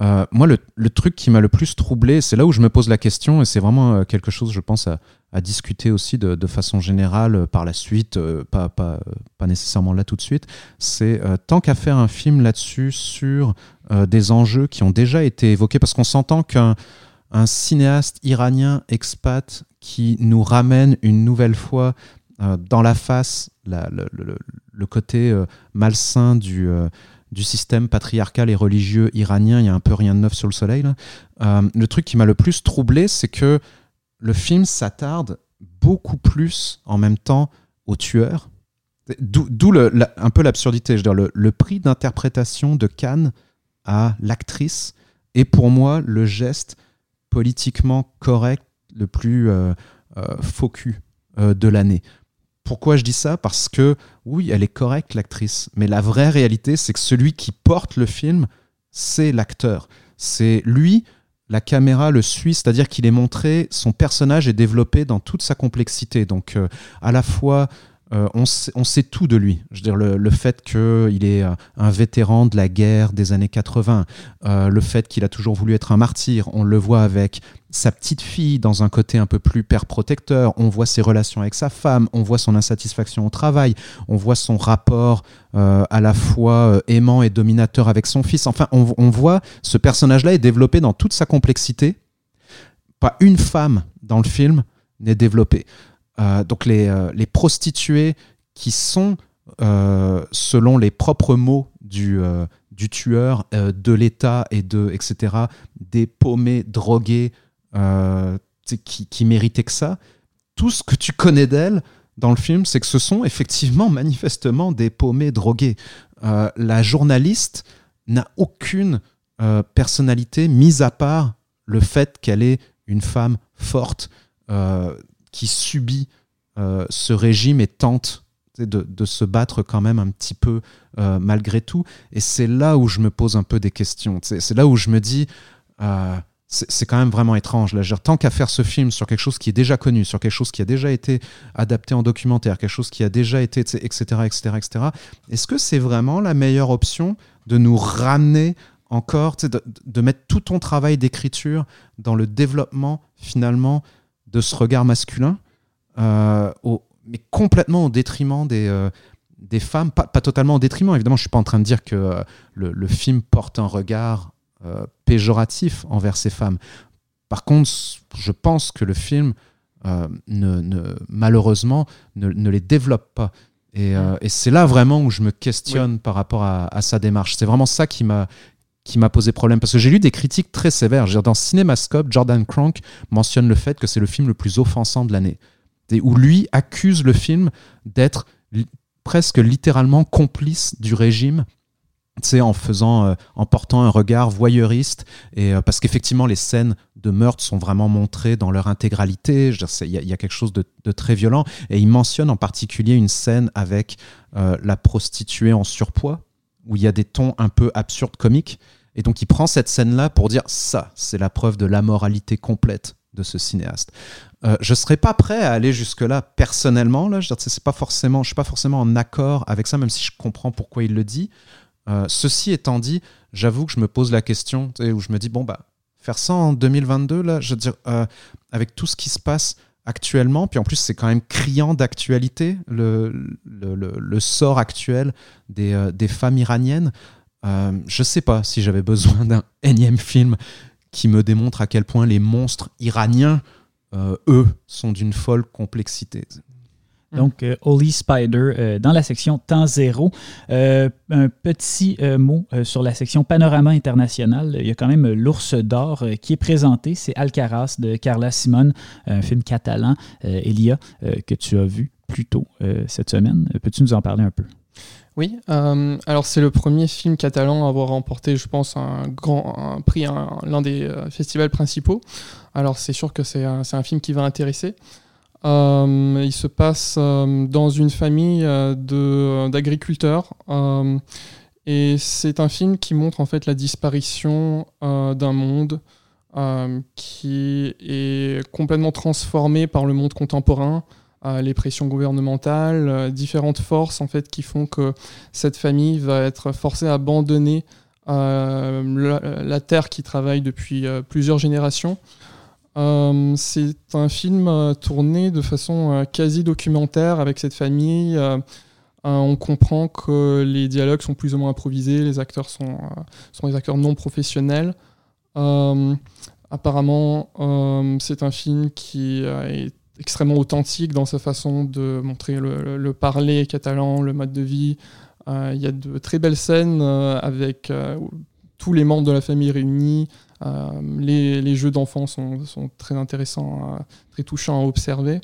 Euh, moi, le, truc qui m'a le plus troublé, c'est là où je me pose la question, et c'est vraiment quelque chose, je pense, à, discuter aussi de, façon générale par la suite, pas, pas, pas, nécessairement là tout de suite, c'est tant qu'à faire un film là-dessus sur des enjeux qui ont déjà été évoqués, parce qu'on s'entend qu'un un cinéaste iranien expat qui nous ramène une nouvelle fois euh, dans la face le, côté euh, malsain du, euh, du système patriarcal et religieux iranien. Il n'y a un peu rien de neuf sur le soleil. le truc qui m'a le plus troublé, c'est que le film s'attarde beaucoup plus en même temps aux tueurs. D'où un peu l'absurdité. Le, le prix d'interprétation de Cannes à l'actrice est pour moi le geste politiquement correct le plus euh, euh, euh, de l'année. Pourquoi je dis ça? Parce que oui, elle est correcte, l'actrice, mais la vraie réalité, c'est que celui qui porte le film, c'est l'acteur. C'est lui, la caméra le suit, c'est-à-dire qu'il est montré, son personnage est développé dans toute sa complexité. Donc à la fois euh, on, sait, tout de lui. Je dire, le, fait qu'il est euh, un vétéran de la guerre des années 80, euh, le fait qu'il a toujours voulu être un martyr, on le voit avec sa petite fille dans un côté un peu plus père protecteur, on voit ses relations avec sa femme, on voit son insatisfaction au travail, on voit son rapport à la fois aimant et dominateur avec son fils. Enfin, on, on voit ce personnage-là est développé dans toute sa complexité. Pas une femme dans le film n'est développée. Euh, donc euh, les, prostituées qui sont, euh, selon les propres mots du, du tueur, de l'État et de etc., des paumés drogués qui, qui méritaient que ça, tout ce que tu connais d'elles dans le film, c'est que ce sont effectivement manifestement des paumés drogués. la journaliste n'a aucune personnalité, mise à part le fait qu'elle est une femme forte, qui subit euh, ce régime et tente de, se battre quand même un petit peu euh, malgré tout. Et c'est là où je me pose un peu des questions. C'est là où je me dis, euh, c'est quand même vraiment étrange. Là, tant qu'à faire ce film sur quelque chose qui est déjà connu, sur quelque chose qui a déjà été adapté en documentaire, quelque chose qui a déjà été, etc., etc., etc. Est-ce que c'est vraiment la meilleure option de nous ramener encore, de, de mettre tout ton travail d'écriture dans le développement finalement de ce regard masculin, euh, mais complètement au détriment des, euh, des femmes, pas, pas, totalement au détriment, évidemment, je ne suis pas en train de dire que euh, le, le, film porte un regard péjoratif envers ces femmes. Par contre, je pense que le film, ne, ne, malheureusement, ne, ne, les développe pas. Et, et c'est là vraiment où je me questionne par rapport à, à sa démarche. C'est vraiment ça qui m'a qui m'a posé problème parce que j'ai lu des critiques très sévères. Dans Cinémascope, Jordan Crank mentionne le fait que c'est le film le plus offensant de l'année, où lui accuse le film d'être presque littéralement complice du régime en faisant, en portant un regard voyeuriste, et parce qu'effectivement les scènes de meurtre sont vraiment montrées dans leur intégralité. Il y, a quelque chose de, très violent, et il mentionne en particulier une scène avec la prostituée en surpoids, où il y a des tons un peu absurdes, comiques, et donc il prend cette scène-là pour dire ça, c'est la preuve de l'amoralité complète de ce cinéaste. Euh, je ne serais pas prêt à aller jusque-là personnellement. Là, je ne suis pas forcément en accord avec ça, même si je comprends pourquoi il le dit. Euh, ceci étant dit, j'avoue que je me pose la question où je me dis bon bah faire ça en 2022 là, je dire euh, avec tout ce qui se passe actuellement, puis en plus c'est quand même criant d'actualité le, le, sort actuel des, des femmes iraniennes. Euh, je sais pas si j'avais besoin d'un énième film qui me démontre à quel point les monstres iraniens, euh, eux, sont d'une folle complexité. Donc, euh, Holy Spider dans la section Temps Zéro. un petit mot sur la section Panorama International. Il y a quand même L'Ours d'Or qui est présenté. C'est Alcaraz de Carla Simone, un film catalan, Elia, que tu as vu plus tôt cette semaine. Peux-tu nous en parler un peu? Oui, euh, alors c'est le premier film catalan à avoir remporté, je pense, un grand prix, l'un des euh, festivals principaux. Alors c'est sûr que c'est un, film qui va intéresser. Euh, il se passe dans une famille d'agriculteurs et c'est un film qui montre en fait la disparition d'un monde qui est complètement transformé par le monde contemporain les pressions gouvernementales, euh, différentes forces en fait qui font que cette famille va être forcée à abandonner euh, la, terre qui travaille depuis euh, plusieurs générations. c'est un film tourné de façon quasi documentaire avec cette famille. on comprend que les dialogues sont plus ou moins improvisés, les acteurs sont, sont des acteurs non professionnels. apparemment, c'est un film qui est extrêmement authentique dans sa façon de montrer le, parler catalan, le mode de vie. Euh, il y a de très belles scènes euh, avec euh, tous les membres de la famille réunis. Les, jeux d'enfants sont, sont, très intéressants, très touchants à observer.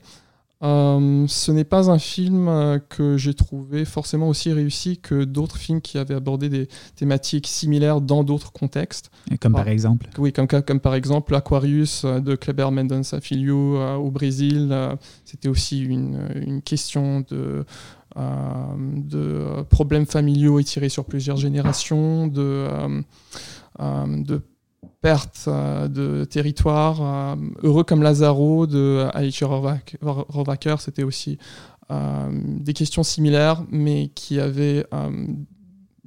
Euh, ce n'est pas un film euh, que j'ai trouvé forcément aussi réussi que d'autres films qui avaient abordé des thématiques similaires dans d'autres contextes. comme par exemple Oui, comme, comme par exemple Aquarius euh, de Kleber Mendonça Filho au Brésil. C'était aussi une, une, question de, de problèmes familiaux étirés sur plusieurs générations, de, de perte euh, de territoire. Euh, heureux comme Lazaro de Alicia Rovaker, c'était aussi euh, des questions similaires, mais qui avaient,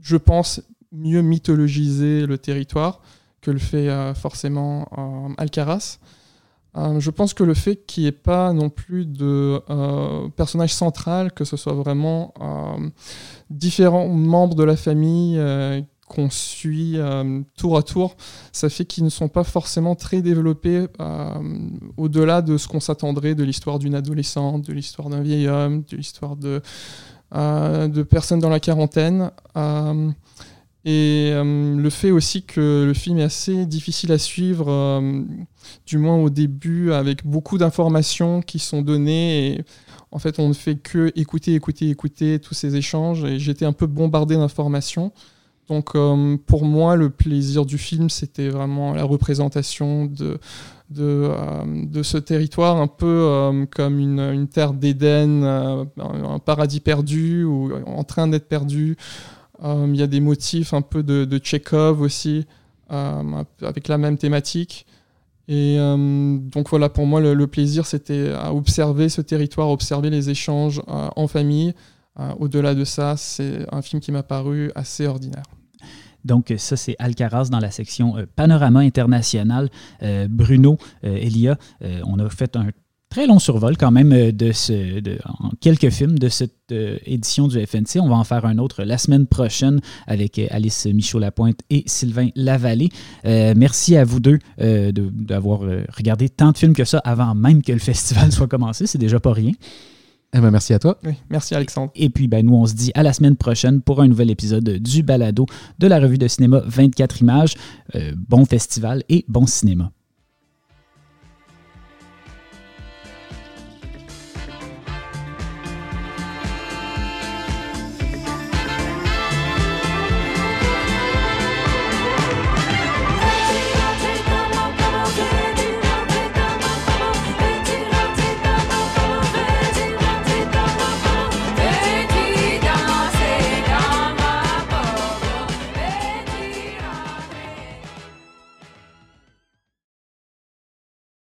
je pense, mieux mythologisé le territoire que le fait forcément Alcaraz. je pense que le fait qu'il n'y ait pas non plus de personnage central, que ce soit vraiment différents membres de la famille qu'on suit euh, tour à tour, ça fait qu'ils ne sont pas forcément très développés euh, au-delà de ce qu'on s'attendrait de l'histoire d'une adolescente, de l'histoire d'un vieil homme, de l'histoire de, euh, personnes dans la quarantaine. et le fait aussi que le film est assez difficile à suivre, du moins au début, avec beaucoup d'informations qui sont données. Et, en fait, on ne fait que écouter, écouter, écouter tous ces échanges. Et j'étais un peu bombardé d'informations. Donc euh, pour moi, le plaisir du film, c'était vraiment la représentation de, de, euh, ce territoire, un peu euh, comme une, terre d'Éden, un paradis perdu ou en train d'être perdu. Il y a des motifs un peu de, de aussi, avec la même thématique. Et donc voilà, pour moi, le, plaisir, c'était à observer ce territoire, observer les échanges en famille. Au-delà de ça, c'est un film qui m'a paru assez ordinaire. Donc, ça, c'est Alcaraz dans la section euh, Panorama international. Euh, Bruno, euh, Elia, on a fait un très long survol quand même de en quelques films de cette édition du FNC. On va en faire un autre la semaine prochaine avec Alice Michaud-Lapointe et Sylvain Lavallée. merci à vous deux d'avoir regardé tant de films que ça avant même que le festival soit commencé. C'est déjà pas rien. Eh ben, merci à toi. merci Alexandre. Et puis ben, nous, on se dit à la semaine prochaine pour un nouvel épisode du Balado de la revue de cinéma 24 images. Euh, bon festival et bon cinéma.